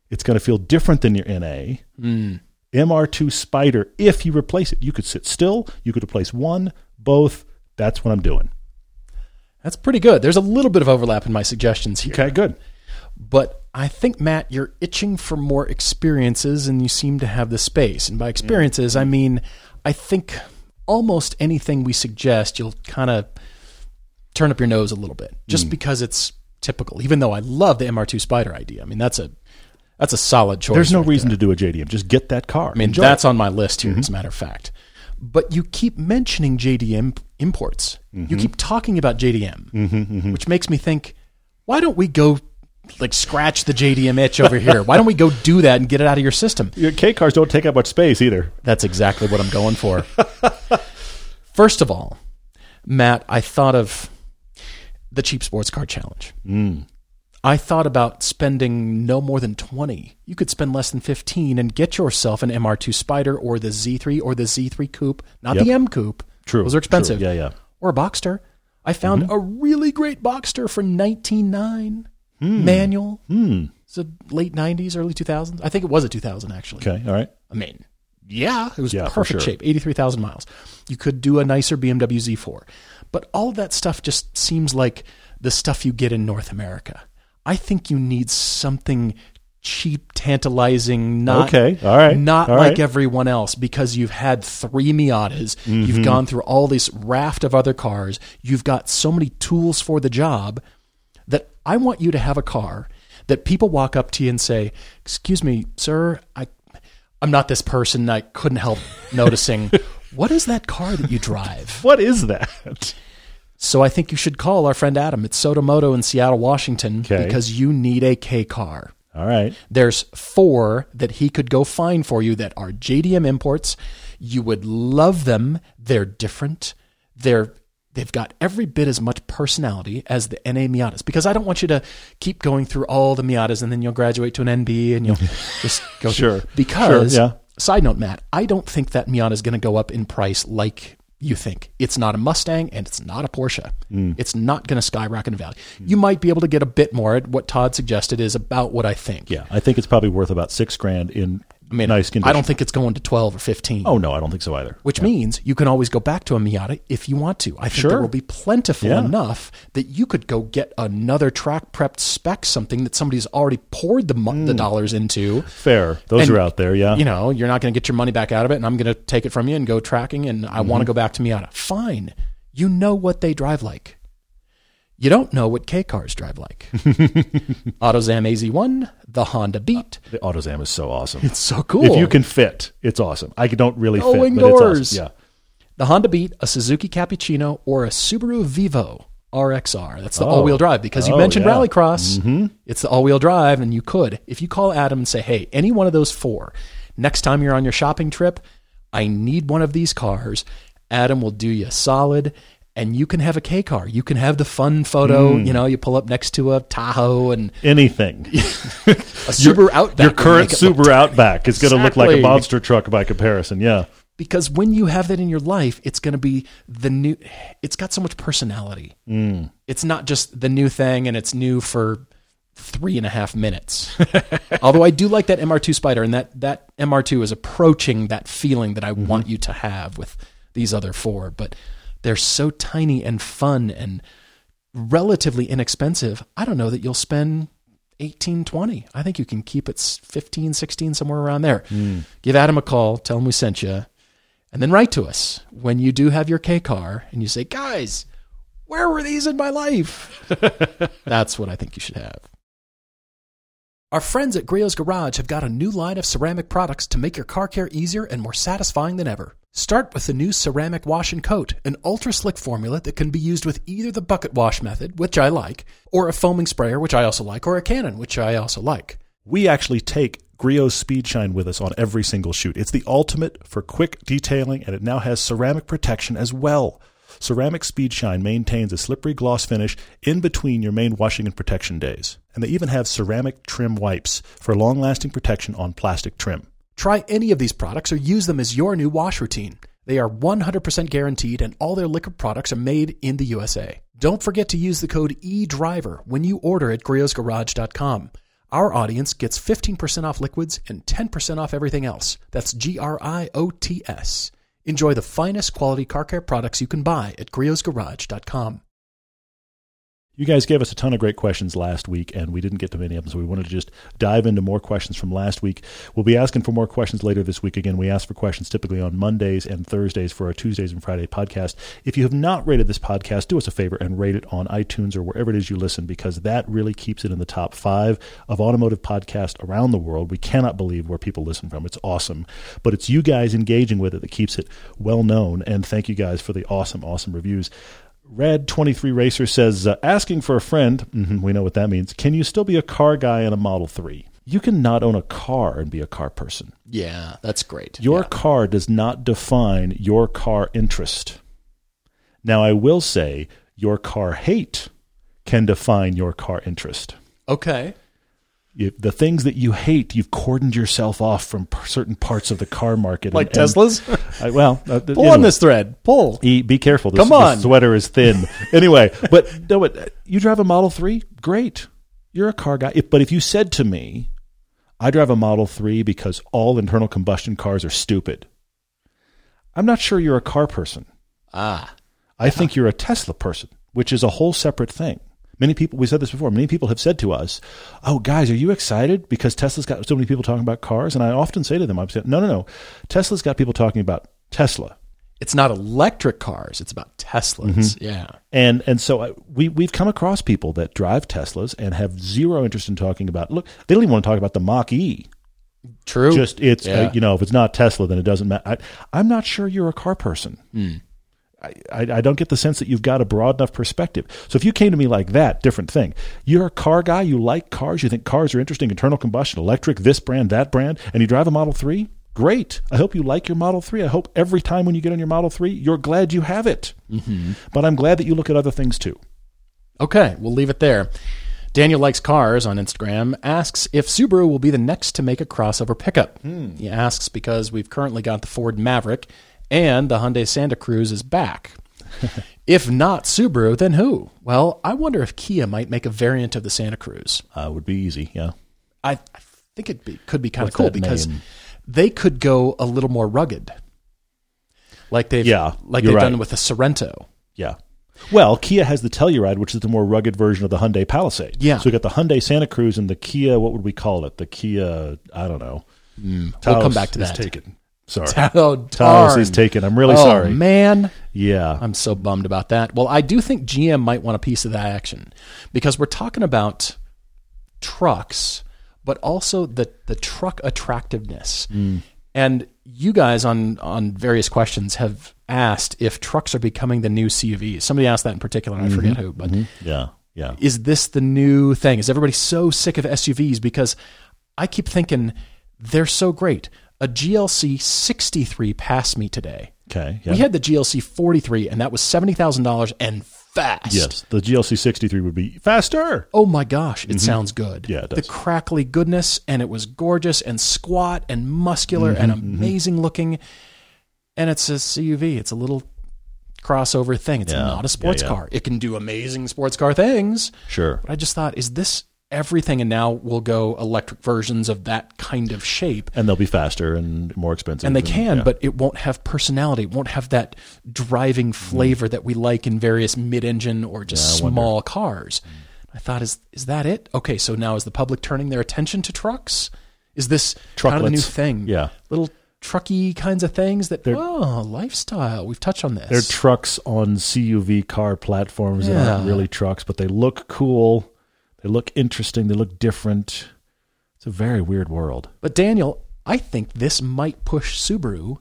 It's going to feel different than your NA. Mm. MR2 Spider. If you replace it, you could sit still. You could replace one, both. That's what I'm doing. That's pretty good. There's a little bit of overlap in my suggestions here. Okay, good. But I think, Matt, you're itching for more experiences and you seem to have the space. And by experiences, I mean, I think almost anything we suggest, you'll kind of turn up your nose a little bit just mm. because it's typical. Even though I love the MR2 Spider idea. I mean, that's a that's a solid choice. There's no right reason there. to do a JDM. Just get that car. I mean, Enjoy that's it. on my list here, as a mm-hmm. matter of fact. But you keep mentioning JDM imports. You mm-hmm. keep talking about JDM, mm-hmm, which makes me think, why don't we go like scratch the JDM itch over here? Why don't we go do that and get it out of your system? Your K cars don't take up much space either. That's exactly what I'm going for. First of all, Matt, I thought of the cheap sports car challenge. I thought about spending no more than 20. You could spend less than 15 and get yourself an MR2 Spider or the Z3 or the Z3 Coupe, not Yep. the M Coupe. True. Those are expensive. True. Yeah, yeah. Or a Boxster. I found Mm-hmm. a really great Boxster for 19.9 Hmm. manual. It's a late 90s, early 2000s. I think it was a 2000 actually. Okay, all right. I mean, yeah, it was Yeah, perfect sure. shape, 83,000 miles. You could do a nicer BMW Z4. But all that stuff just seems like the stuff you get in North America. I think you need something cheap, tantalizing, not Okay, all right, not all like right. everyone else because you've had three Miatas, Mm-hmm. you've gone through all this raft of other cars, you've got so many tools for the job that I want you to have a car that people walk up to you and say, "Excuse me, sir, I I'm not this person. I couldn't help noticing. What is that car that you drive?" What is that? So I think you should call our friend Adam It's Sotomoto in Seattle, Washington, Okay. because you need a K car. All right. There's four that he could go find for you that are JDM imports. You would love them. They're different. They're they've got every bit as much personality as the NA Miatas because I don't want you to keep going through all the Miatas and then you'll graduate to an NB and you'll just go Sure. through. Because Sure, yeah. Side note, Matt, I don't think that Miata is going to go up in price like you think. It's not a Mustang and it's not a Porsche. Mm. It's not going to skyrocket in value. You might be able to get a bit more. At what Todd suggested is about what I think. Yeah, I think it's probably worth about six grand in I mean, nice condition. I don't think it's going to 12 or 15. Oh no, I don't think so either. Which means you can always go back to a Miata if you want to. I think Sure. there will be plentiful Yeah. enough that you could go get another track prepped spec, something that somebody's already poured the, mo- the dollars into. Fair. Those And, are out there. Yeah. You know, you're not going to get your money back out of it, and I'm going to take it from you and go tracking, and I Mm-hmm. want to go back to Miata. Fine. You know what they drive like. You don't know what K cars drive like. AutoZam AZ1, the Honda Beat. the AutoZam is so awesome. It's so cool. If you can fit, it's awesome. I don't really fit, but it's awesome. Yeah. the Honda Beat, a Suzuki Cappuccino, or a Subaru Vivio RXR. That's the Oh. all-wheel drive because you Oh, mentioned yeah. Mm-hmm. Rallycross. It's the all-wheel drive, and you could if you call Adam and say, "Hey, any one of those four. Next time you're on your shopping trip, I need one of these cars." Adam will do you solid. And you can have a K car. You can have the fun photo. Mm. You know, you pull up next to a Tahoe and Anything. a Subaru Outback. Your current make it look Subaru Outback is going to look like a monster truck by comparison. Yeah. because when you have that in your life it's going to be the new it's got so much personality Mm. it's not just the new thing and it's new for three and a half minutes although i do like that mr2 spider and that that mr2 is approaching that feeling that i Mm-hmm. want you to have with these other four but they're so tiny and fun and relatively inexpensive i don't know that you'll spend 18 20 i think you can keep it s- 15 16 somewhere around there Mm. give adam a call tell him we sent you and then write to us when you do have your K car and you say, guys, where were these in my life? That's what I think you should have. Our friends at Griot's Garage have got a new line of ceramic products to make your car care easier and more satisfying than ever. Start with the new ceramic wash and coat, an ultra slick formula that can be used with either the bucket wash method, which I like, or a foaming sprayer, which I also like, or a cannon, which I also like. We actually take Griot's Speed Shine with us on every single shoot. It's the ultimate for quick detailing, and it now has ceramic protection as well. Ceramic Speed Shine maintains a slippery gloss finish in between your main washing and protection days. And they even have ceramic trim wipes for long lasting protection on plastic trim. Try any of these products or use them as your new wash routine. They are 100% guaranteed and all their liquid products are made in the USA. Don't forget to use the code EDRIVER when you order at griotsgarage.com. Our audience gets 15% off liquids and 10% off everything else. That's G R I O T S. Enjoy the finest quality car care products you can buy at griotsgarage.com. You guys gave us a ton of great questions last week, and we didn't get to many of them, so we wanted to just dive into more questions from last week. We'll be asking for more questions later this week. Again, we ask for questions typically on Mondays and Thursdays for our Tuesdays and Friday podcast. If you have not rated this podcast, do us a favor and rate it on iTunes or wherever it is you listen, because that really keeps it in the top five of automotive podcasts around the world. We cannot believe where people listen from. It's awesome. But it's you guys engaging with it that keeps it well known. And thank you guys for the awesome, awesome reviews. Red 23 Racer says, uh, asking for a friend, mhm, we know what that means. Can you still be a car guy in a Model 3? You can not own a car and be a car person. Yeah, that's great. Your Yeah. car does not define your car interest. Now, I will say your car hate can define your car interest. Okay. You, the things that you hate, you've cordoned yourself off from p- certain parts of the car market. Like and- and- Teslas? I, well, uh, Pull anyway. on this thread. Pull. E, be careful. This, Come on. this sweater is thin. anyway, but no, but you drive a Model 3? Great. You're a car guy. If, but if you said to me, I drive a Model 3 because all internal combustion cars are stupid, I'm not sure you're a car person. Ah. I think you're a Tesla person, which is a whole separate thing. Many people, we said this before, many people have said to us, Oh, guys, are you excited because Tesla's got so many people talking about cars? And I often say to them, I'm saying, No, no, no. Tesla's got people talking about Tesla. It's not electric cars. It's about Teslas. Mm-hmm. Yeah. And and so I, we we've come across people that drive Teslas and have zero interest in talking about. Look, they don't even want to talk about the Mach E. True. Just it's Yeah. uh, you know if it's not Tesla, then it doesn't matter. I, I'm not sure you're a car person. Hmm. I, I, don't get the sense that you've got a broad enough perspective. So if you came to me like that, different thing. You're a car guy. You like cars. You think cars are interesting. Internal combustion, electric, this brand, that brand, and you drive a Model Three. Great. I hope you like your Model 3. I hope every time when you get on your Model 3, you're glad you have it. Mm-hmm. But I'm glad that you look at other things too. Okay, we'll leave it there. Daniel Likes Cars on Instagram asks if Subaru will be the next to make a crossover pickup. He asks because we've currently got the Ford Maverick and the Hyundai Santa Cruz is back. if not Subaru, then who? Well, I wonder if Kia might make a variant of the Santa Cruz. Uh, would be easy, yeah. I, I think it be, could be kind of cool because name? they could go a little more rugged, like they've Yeah, like they've right. done with the Sorento. Yeah. Well, Kia has the Telluride, which is the more rugged version of the Hyundai Palisade. Yeah. So we got the Hyundai Santa Cruz and the Kia. What would we call it? The Kia. I don't know. we'll come back to that. taken. Sorry. Oh, Taos is taken. I'm really oh, sorry. man. Yeah. I'm so bummed about that. Well, I do think GM might want a piece of that action because we're talking about trucks, but also the the truck attractiveness. Mm. And you guys on on various questions have asked if trucks are becoming the new CUVs. Somebody asked that in particular, and I forget mm-hmm. who, but mm-hmm. yeah. Yeah. is this the new thing? Is everybody so sick of SUVs? Because I keep thinking they're so great. A GLC 63 passed me today. Okay. Yeah. We had the GLC 43, and that was $70,000 and fast. yes. The GLC 63 would be faster. Oh my gosh, it sounds good. Mm-hmm. Yeah, it The crackly goodness, and it was gorgeous and squat and muscular and Mm-hmm, amazing looking. And it's a CUV. It's a little crossover thing. It's Yeah, not a sports yeah. car. It can do amazing sports car things. Sure. But I just thought, is this everything? And now we'll go electric versions of that kind of shape. And they'll be faster and more expensive. And they can, yeah. but it won't have personality. It won't have that driving flavor that we like in various mid-engine or just Mm. Yeah, I wonder. small cars. I thought, is is that it? Okay, so now is the public turning their attention to trucks? Is this kind of a new thing? Yeah. little trucky kinds of things that oh lifestyle. We've touched on this. They're trucks on CUV car platforms that aren't really trucks, but they look cool. They look interesting. They look different. It's a very weird world. but Daniel, I think this might push Subaru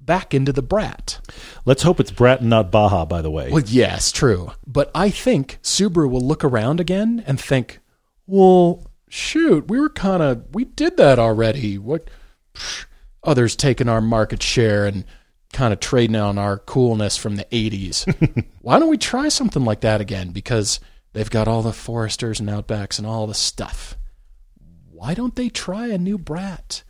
back into the brat. Let's hope it's Brat and not Baja, by the way. Well, yes, true. But I think Subaru will look around again and think, well, shoot, we were kind of, we did that already. What? psh, Others taking our market share and kind of trading on our coolness from the 80s. Why don't we try something like that again? Because they've got all the Foresters and Outbacks and all the stuff. Why don't they try a new brat?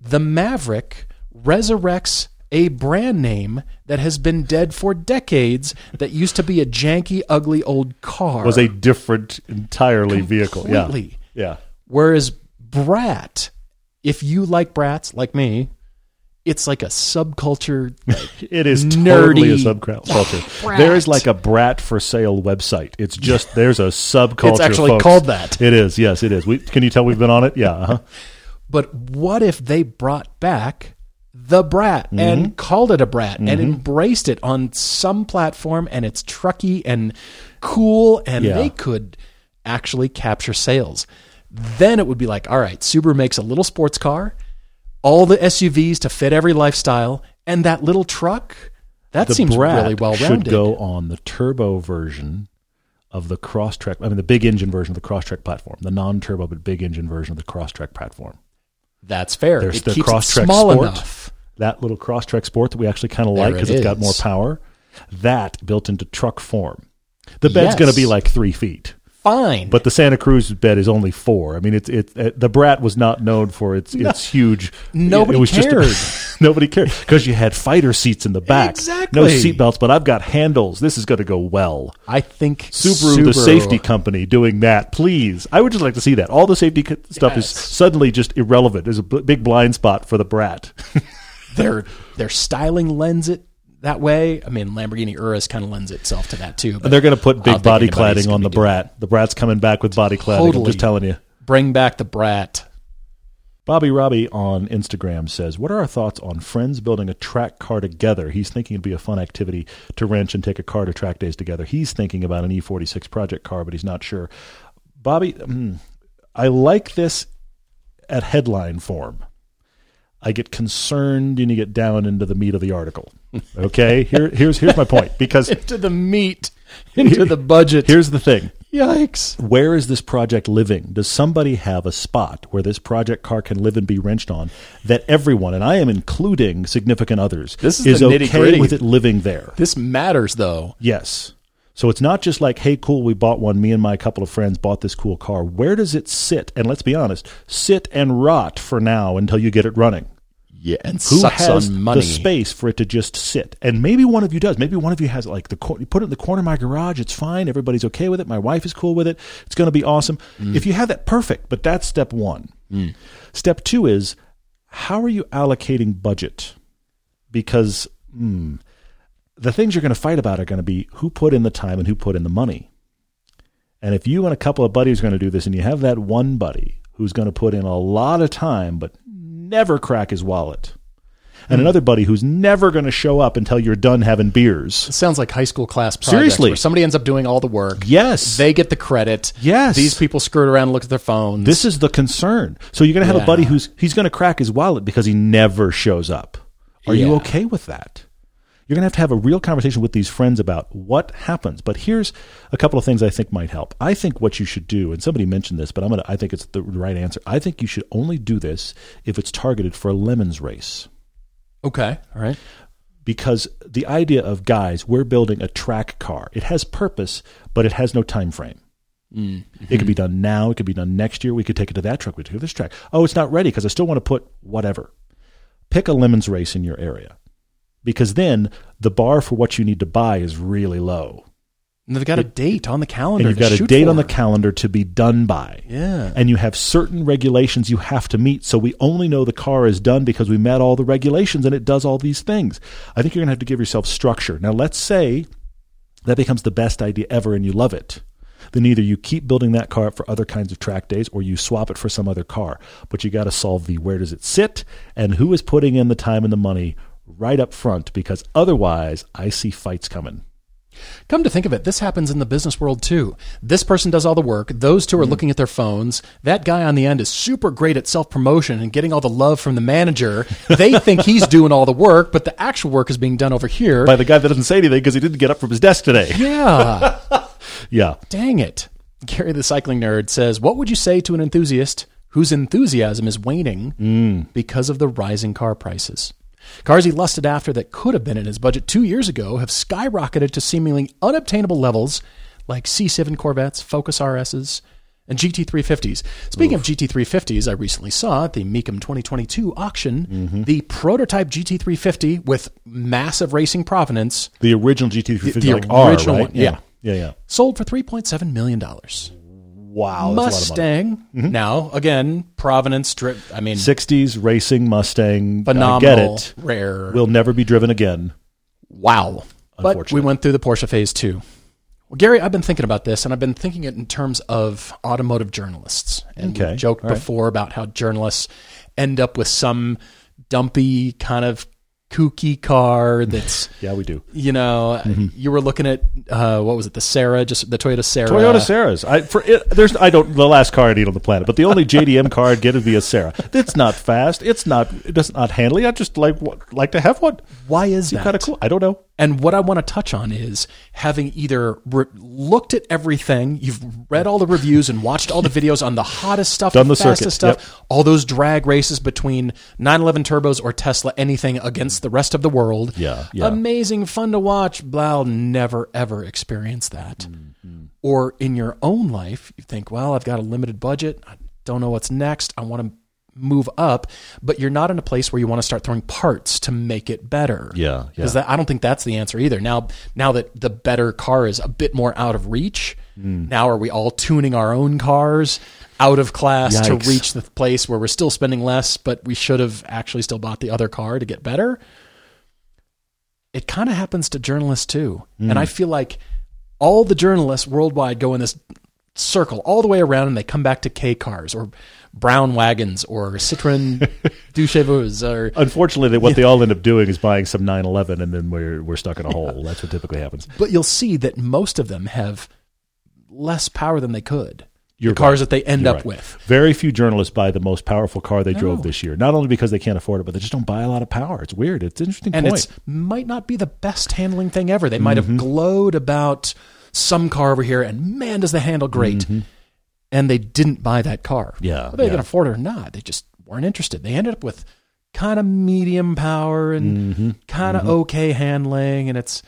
The Maverick resurrects a brand name that has been dead for decades that used to be a janky, ugly old car. was a different, entirely vehicle. Yeah. Yeah. Whereas Brat, if you like brats like me, it's like a subculture. It is Nerdy. totally a subculture. There is like a brat for sale website. It's just there's a subculture. It's actually folks. called that. It is. Yes, it is. We, can you tell we've been on it? Yeah. Uh-huh. But what if they brought back the brat Mm-hmm. and called it a brat and embraced it on some platform and it's trucky and cool and Yeah. they could actually capture sales? Then it would be like, all right, Subaru makes a little sports car, all the SUVs to fit every lifestyle, and that little truck. That The seems brat really well rounded. should go on the turbo version of the Crosstrek. I mean, the big engine version of the Crosstrek platform, the non-turbo but big engine version of the Crosstrek platform. That's fair. There's it the keeps Crosstrek small Sport. enough. That little Crosstrek Sport that we actually kind of like because it it's got more power. That built into truck form. The bed's going to be like three feet. Fine. But the Santa Cruz bed is only four. I mean, it's it, it uh, the Brat was not known for its its huge. Nobody it was cared. Just a, nobody cared because you had fighter seats in the back. Exactly. No seatbelts, but I've got handles. This is going to go well. I think Subaru, the safety company, doing that. Please, I would just like to see that. All the safety stuff is suddenly just irrelevant. There's a b- big blind spot for the Brat. their their styling lends it that way. I mean, Lamborghini Urus kind of lends itself to that too. But And they're going to put big body cladding on the Brat. The Brat's coming back with body cladding. I'm just telling you. Bring back the brat. Bobby Robbie on Instagram says, What are our thoughts on friends building a track car together? He's thinking it'd be a fun activity to wrench and take a car to track days together. He's thinking about an E46 project car, but he's not sure. Bobby, mm, I like this at headline form. I get concerned and you get down into the meat of the article. Okay? Here, here's, here's my point because Into the meat. Into the budget. here's the thing. Yikes. Where is this project living? Does somebody have a spot where this project car can live and be wrenched on that everyone, and I am including significant others, This is the okay with it living there? This matters though. Yes. So it's not just like, hey, cool, we bought one. Me and my couple of friends bought this cool car. Where does it sit? And let's be honest, sit and rot for now until you get it running. Yeah, and Who sucks has on money. the space for it to just sit? And maybe one of you does. Maybe one of you has like the you put it in the corner of my garage. It's fine. Everybody's okay with it. My wife is cool with it. It's going to be awesome. Mm. If you have that, perfect. But that's step one. Step two is how are you allocating budget? Because hmm, the things you're going to fight about are going to be who put in the time and who put in the money. And if you and a couple of buddies are going to do this, and you have that one buddy who's going to put in a lot of time but never crack his wallet, and Hmm. another buddy who's never going to show up until you're done having beers. It sounds like high school class projects Seriously. where somebody ends up doing all the work. Yes, They get the credit. Yes. These people skirt around and look at their phones. this is the concern. So you're going to have a buddy who's he's going to crack his wallet because he never shows up. Are you okay with that? You're going to have to have a real conversation with these friends about what happens. But here's a couple of things I think might help. I think what you should do, and somebody mentioned this, but I'm going to I think it's the right answer. I think you should only do this if it's targeted for a lemons race. okay. All right. because the idea of guys we're building a track car it has purpose but it has no time frame mm-hmm. it could be done now it could be done next year we could take it to that truck we could take it to this track oh it's not ready because i still want to put whatever pick a lemons race in your area because then the bar for what you need to buy is really low And they've got a date on the calendar. and you've to got a date for. on the calendar to be done by Yeah. and you have certain regulations you have to meet. So we only know the car is done because we met all the regulations and it does all these things. I think you're going to have to give yourself structure. Now, let's say that becomes the best idea ever and you love it. Then either you keep building that car up for other kinds of track days or you swap it for some other car. But you got to solve the where does it sit and who is putting in the time and the money right up front because otherwise I see fights coming. Come to think of it, this happens in the business world too. This person does all the work. Those two are mm-hmm. looking at their phones. That guy on the end is super great at self promotion and getting all the love from the manager. They think he's doing all the work, but the actual work is being done over here. By the guy that doesn't say anything because he didn't get up from his desk today. yeah. Yeah. Dang it. Gary the cycling nerd says, What would you say to an enthusiast whose enthusiasm is waning mm. because of the rising car prices? Cars he lusted after that could have been in his budget two years ago have skyrocketed to seemingly unobtainable levels like C7 Corvettes, Focus RSs, and GT350s. Speaking of GT350s, I recently saw at the Mecum 2022 auction mm-hmm. the prototype GT350 with massive racing provenance The original GT350 The- the like R, original right? one, yeah. yeah, yeah. sold for $3.7 million. Wow, that's a lot of money. Mustang. Mm-hmm. Now, again, Provenance drip. I mean, 60s racing Mustang. phenomenal, I get it. rare. Will never be driven again. wow. But we went through the Porsche phase two. Well, Gary, I've been thinking about this, and I've been thinking it in terms of automotive journalists. And Okay, we joked all right. before about how journalists end up with some dumpy kind of kooky car that's Yeah, we do. you know Mm-hmm. you were looking at uh, what was it the Sera just the Toyota Sera Toyota Seras. I for it, there's I don't the last car I need on the planet, but the only JDM car I'd get would be a Sera. It's not fast. It's not. It does not handling. I just like like to have one. why is that Kind of cool. I don't know. And what I want to touch on is having either re- looked at everything, you've read all the reviews and watched all the videos on the hottest stuff, Done the fastest circuit, stuff, all those drag races between 911 turbos or Tesla, anything against the rest of the world. Yeah, yeah. Amazing, fun to watch. Blah, I'll never, ever experience that. Mm-hmm. Or in your own life, you think, well, I've got a limited budget. I don't know what's next. I want to move up, but you're not in a place where you want to start throwing parts to make it better. Yeah. Because that I don't think that's the answer either. Now, now that the better car is a bit more out of reach, Hmm. now are we all tuning our own cars out of class Yikes. to reach the place where we're still spending less, but we should have actually still bought the other car to get better? It kind of happens to journalists too, Hmm. and I feel like all the journalists worldwide go in this circle all the way around, and they come back to K cars or brown wagons or Citroen Deux Chevaux or Unfortunately, what they all end up doing is buying some 911, and then we're we're stuck in a hole. That's what typically happens. but you'll see that most of them have less power than they could. You're the cars right. that they end You're up right. with. Very few journalists buy the most powerful car they drove this year. Not only because they can't afford it, but they just don't buy a lot of power. It's weird. It's an interesting And point. it's might not be the best handling thing ever. They might Mm-hmm. have glowed about some car over here and man does the handle great. And they didn't buy that car. Mm-hmm. Yeah, Whether they yeah. can afford it or not, they just weren't interested. They ended up with kind of medium power and Mm-hmm. kind of okay handling and it's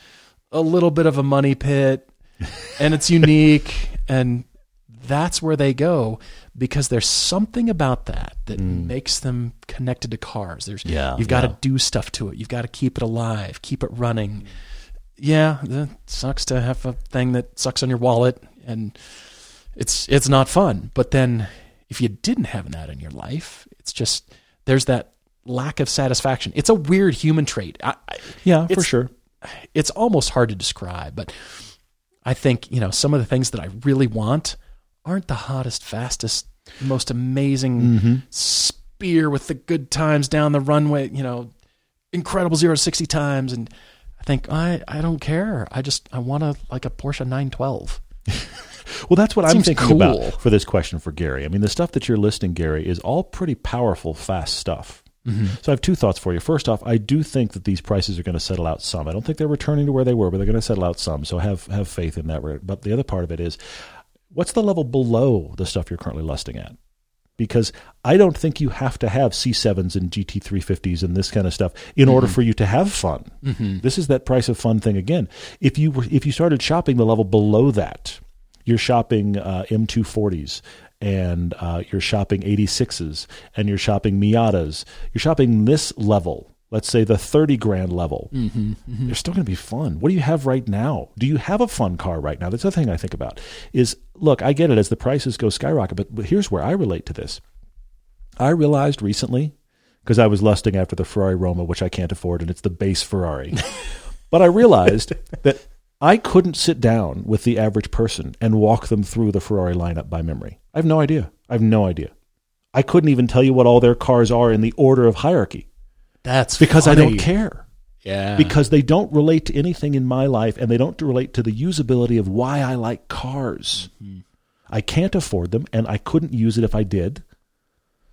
a little bit of a money pit and it's unique and that's where they go because there's something about that that makes them connected to cars. There's Mm. Yeah, you've got yeah. to do stuff to it. You've got to keep it alive, keep it running. Yeah, it sucks to have a thing that sucks on your wallet and it's it's not fun. But then if you didn't have that in your life, it's just there's that lack of satisfaction. It's a weird human trait. I, yeah, for sure. it's almost hard to describe, but I think, you know, some of the things that I really want aren't the hottest, fastest, most amazing Mm-hmm. spear with the good times down the runway, you know, incredible 0 to 60 times and I think I I don't care. I just I want a like a Porsche 912. Well, that's what I'm thinking cool. about for this question for Gary. I mean, the stuff that you're listing, Gary, is all pretty powerful, fast stuff. Mm-hmm. So I have two thoughts for you. First off, I do think that these prices are going to settle out some. I don't think they're returning to where they were, but they're going to settle out some. So have have faith in that. But the other part of it is, what's the level below the stuff you're currently listing at? Because I don't think you have to have C7s and GT350s and this kind of stuff in order for you to have fun. This is that price of fun thing again. If you were, if you started shopping the level below that, you're shopping uh, M240s and uh, you're shopping 86s and you're shopping Miatas. You're shopping this level. Let's say the 30 grand level. They're still going to be fun. What do you have right now? Do you have a fun car right now? That's the thing I think about. Is look, I get it as the prices go skyrocket, but, but here's where I relate to this. I realized recently because I was lusting after the Ferrari Roma, which I can't afford, and it's the base Ferrari. but I realized that I couldn't sit down with the average person and walk them through the Ferrari lineup by memory. I have no idea. I have no idea. I couldn't even tell you what all their cars are in the order of hierarchy That's because I don't care. Yeah. Because they don't relate to anything in my life and they don't relate to the usability of why I like cars. Mm-hmm. I can't afford them and I couldn't use it if I did.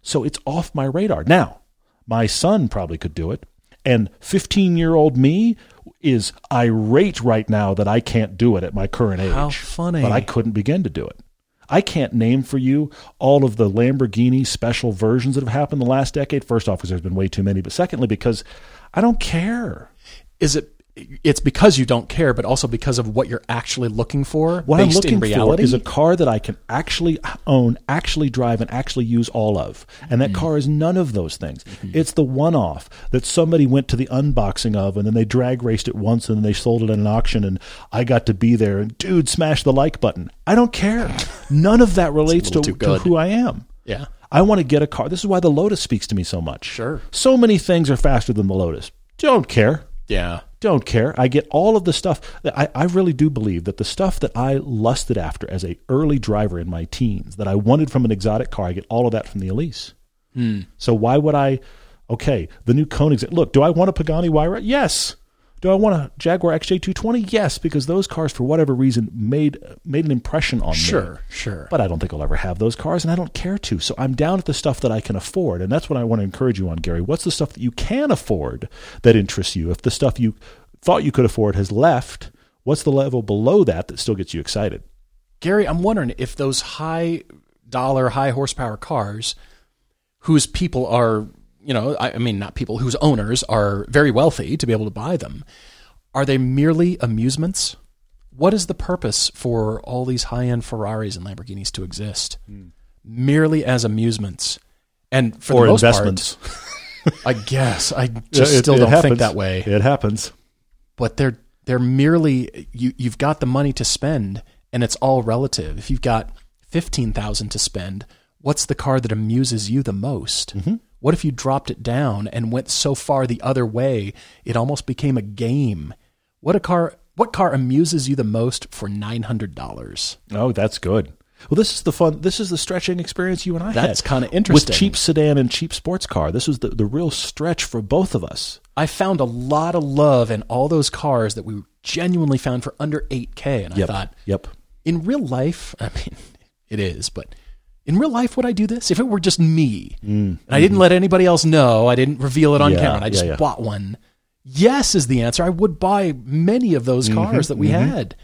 So it's off my radar. Now, my son probably could do it. And 15 year old me is irate right now that I can't do it at my current age. How funny. But I couldn't begin to do it. I can't name for you all of the Lamborghini special versions that have happened the last decade. First off, because there's been way too many. But secondly, because I don't care. is it it's because you don't care, but also because of what you're actually looking for What I'm looking for is a car that I can actually own, actually drive, and actually use all of. And that mm. car is none of those things. Mm-hmm. It's the one off that somebody went to the unboxing of and then they drag raced it once and then they sold it at an auction and I got to be there and dude, smash the like button. I don't care. None of that relates to, to who I am. yeah. I want to get a car. This is why the Lotus speaks to me so much. Sure. So many things are faster than the Lotus. Don't care Yeah. Don't care. I get all of the stuff. I, I really do believe that the stuff that I lusted after as a early driver in my teens, that I wanted from an exotic car, I get all of that from the Elise. Hmm. So why would I? Okay, the new Koenigs. Look, do I want a Pagani Huayra? Yes. Do I want a Jaguar XJ220? Yes, because those cars, for whatever reason, made made an impression on me. Sure. Sure. But I don't think I'll ever have those cars, and I don't care to. So I'm down at the stuff that I can afford, and that's what I want to encourage you on, Gary. What's the stuff that you can afford that interests you? If the stuff you thought you could afford has left, what's the level below that that still gets you excited? Gary, I'm wondering if those high dollar, high horsepower cars, whose people are, you know, I, I mean, not people, whose owners are very wealthy to be able to buy them, are they merely amusements? What is the purpose for all these high end Ferraris and Lamborghinis to exist? Hmm. Merely as amusements. And for or investments? part, I guess I just It- still it don't happens. think that way It happens. but they're they're merely you you've got the money to spend and it's all relative. If you've got 15,000 to spend, what's the car that amuses you the most? Mm-hmm. What if you dropped it down and went so far the other way it almost became a game? What a car what car amuses you the most for $900? Oh, that's good. Well, this is the fun. This is the stretching experience you and I had. That's kinda interesting. With cheap sedan and cheap sports car, this was the, the real stretch for both of us. I found a lot of love in all those cars that we genuinely found for under 8k and Yep. I thought Yep. in real life, I mean, it is, but in real life, would I do this? If it were just me and I didn't let anybody else know, I didn't reveal it on Mm, mm-hmm. Yeah, camera, I just yeah, yeah. bought one. Yes, is the answer. I would buy many of those Mm-hmm, cars that we had,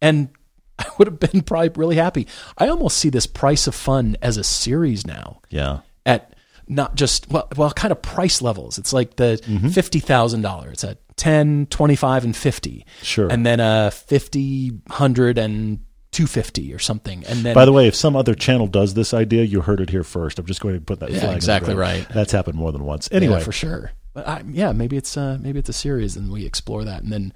and I would have been probably really happy. I almost see this price of fun as a series now Yeah. at not just well, well kind of price levels. It's like the Mm-hmm. fifty thousand dollars. It's a 10, 25, and fifty. Sure. And then a 50, 100, and 250 or something. And then By the way, if some other channel does this idea, you heard it here first. I'm just going to put that Yeah, flag. in the exactly right. That's happened more than once. Yeah, Anyway, for sure. But I, yeah, maybe it's uh maybe it's a series and we explore that and then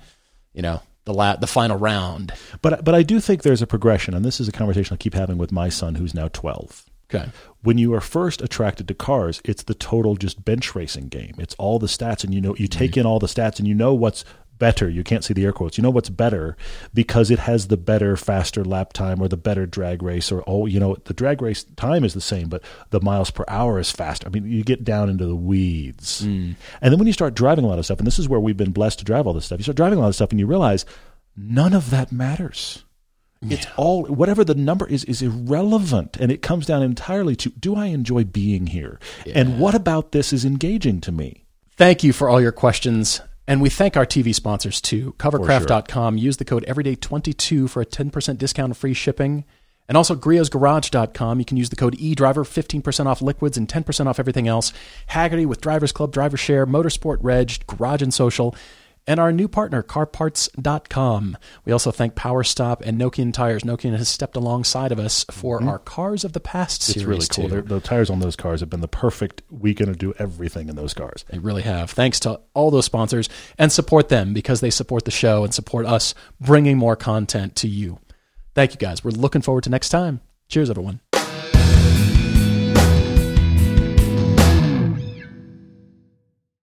you know the la- the final round. but but I do think there's a progression, and this is a conversation I keep having with my son, who's now 12. Okay. When you are first attracted to cars, it's the total just bench racing game. It's all the stats, and you know you take in all the stats, and you know what's better. You can't see the air quotes. You know what's better because it has the better, faster lap time or the better drag race, or oh, you know the drag race time is the same, but the miles per hour is faster. I mean, you get down into the weeds, mm. and then when you start driving a lot of stuff, and this is where we've been blessed to drive all this stuff. You start driving a lot of stuff, and you realize none of that matters. It's all whatever the number is is irrelevant, and it comes down entirely to do I enjoy being here, and what about this is engaging to me. Thank you for all your questions. And we thank our TV sponsors too. Covercraft.com. Use the code everyday22 for a 10% discount and free shipping. And also griotsgarage.com. You can use the code eDriver, 15% off liquids and 10% off everything else. Hagerty with Drivers Club, Driver Share, Motorsport Reg, Garage and Social. And our new partner, carparts.com. We also thank PowerStop and Nokian Tires. Nokian has stepped alongside of us for mm-hmm. our Cars of the Past series. It's really cool. too. The tires on those cars have been the perfect weekend to do everything in those cars. They really have. Thanks to all those sponsors and support them because they support the show and support us bringing more content to you. Thank you guys. We're looking forward to next time. Cheers, everyone.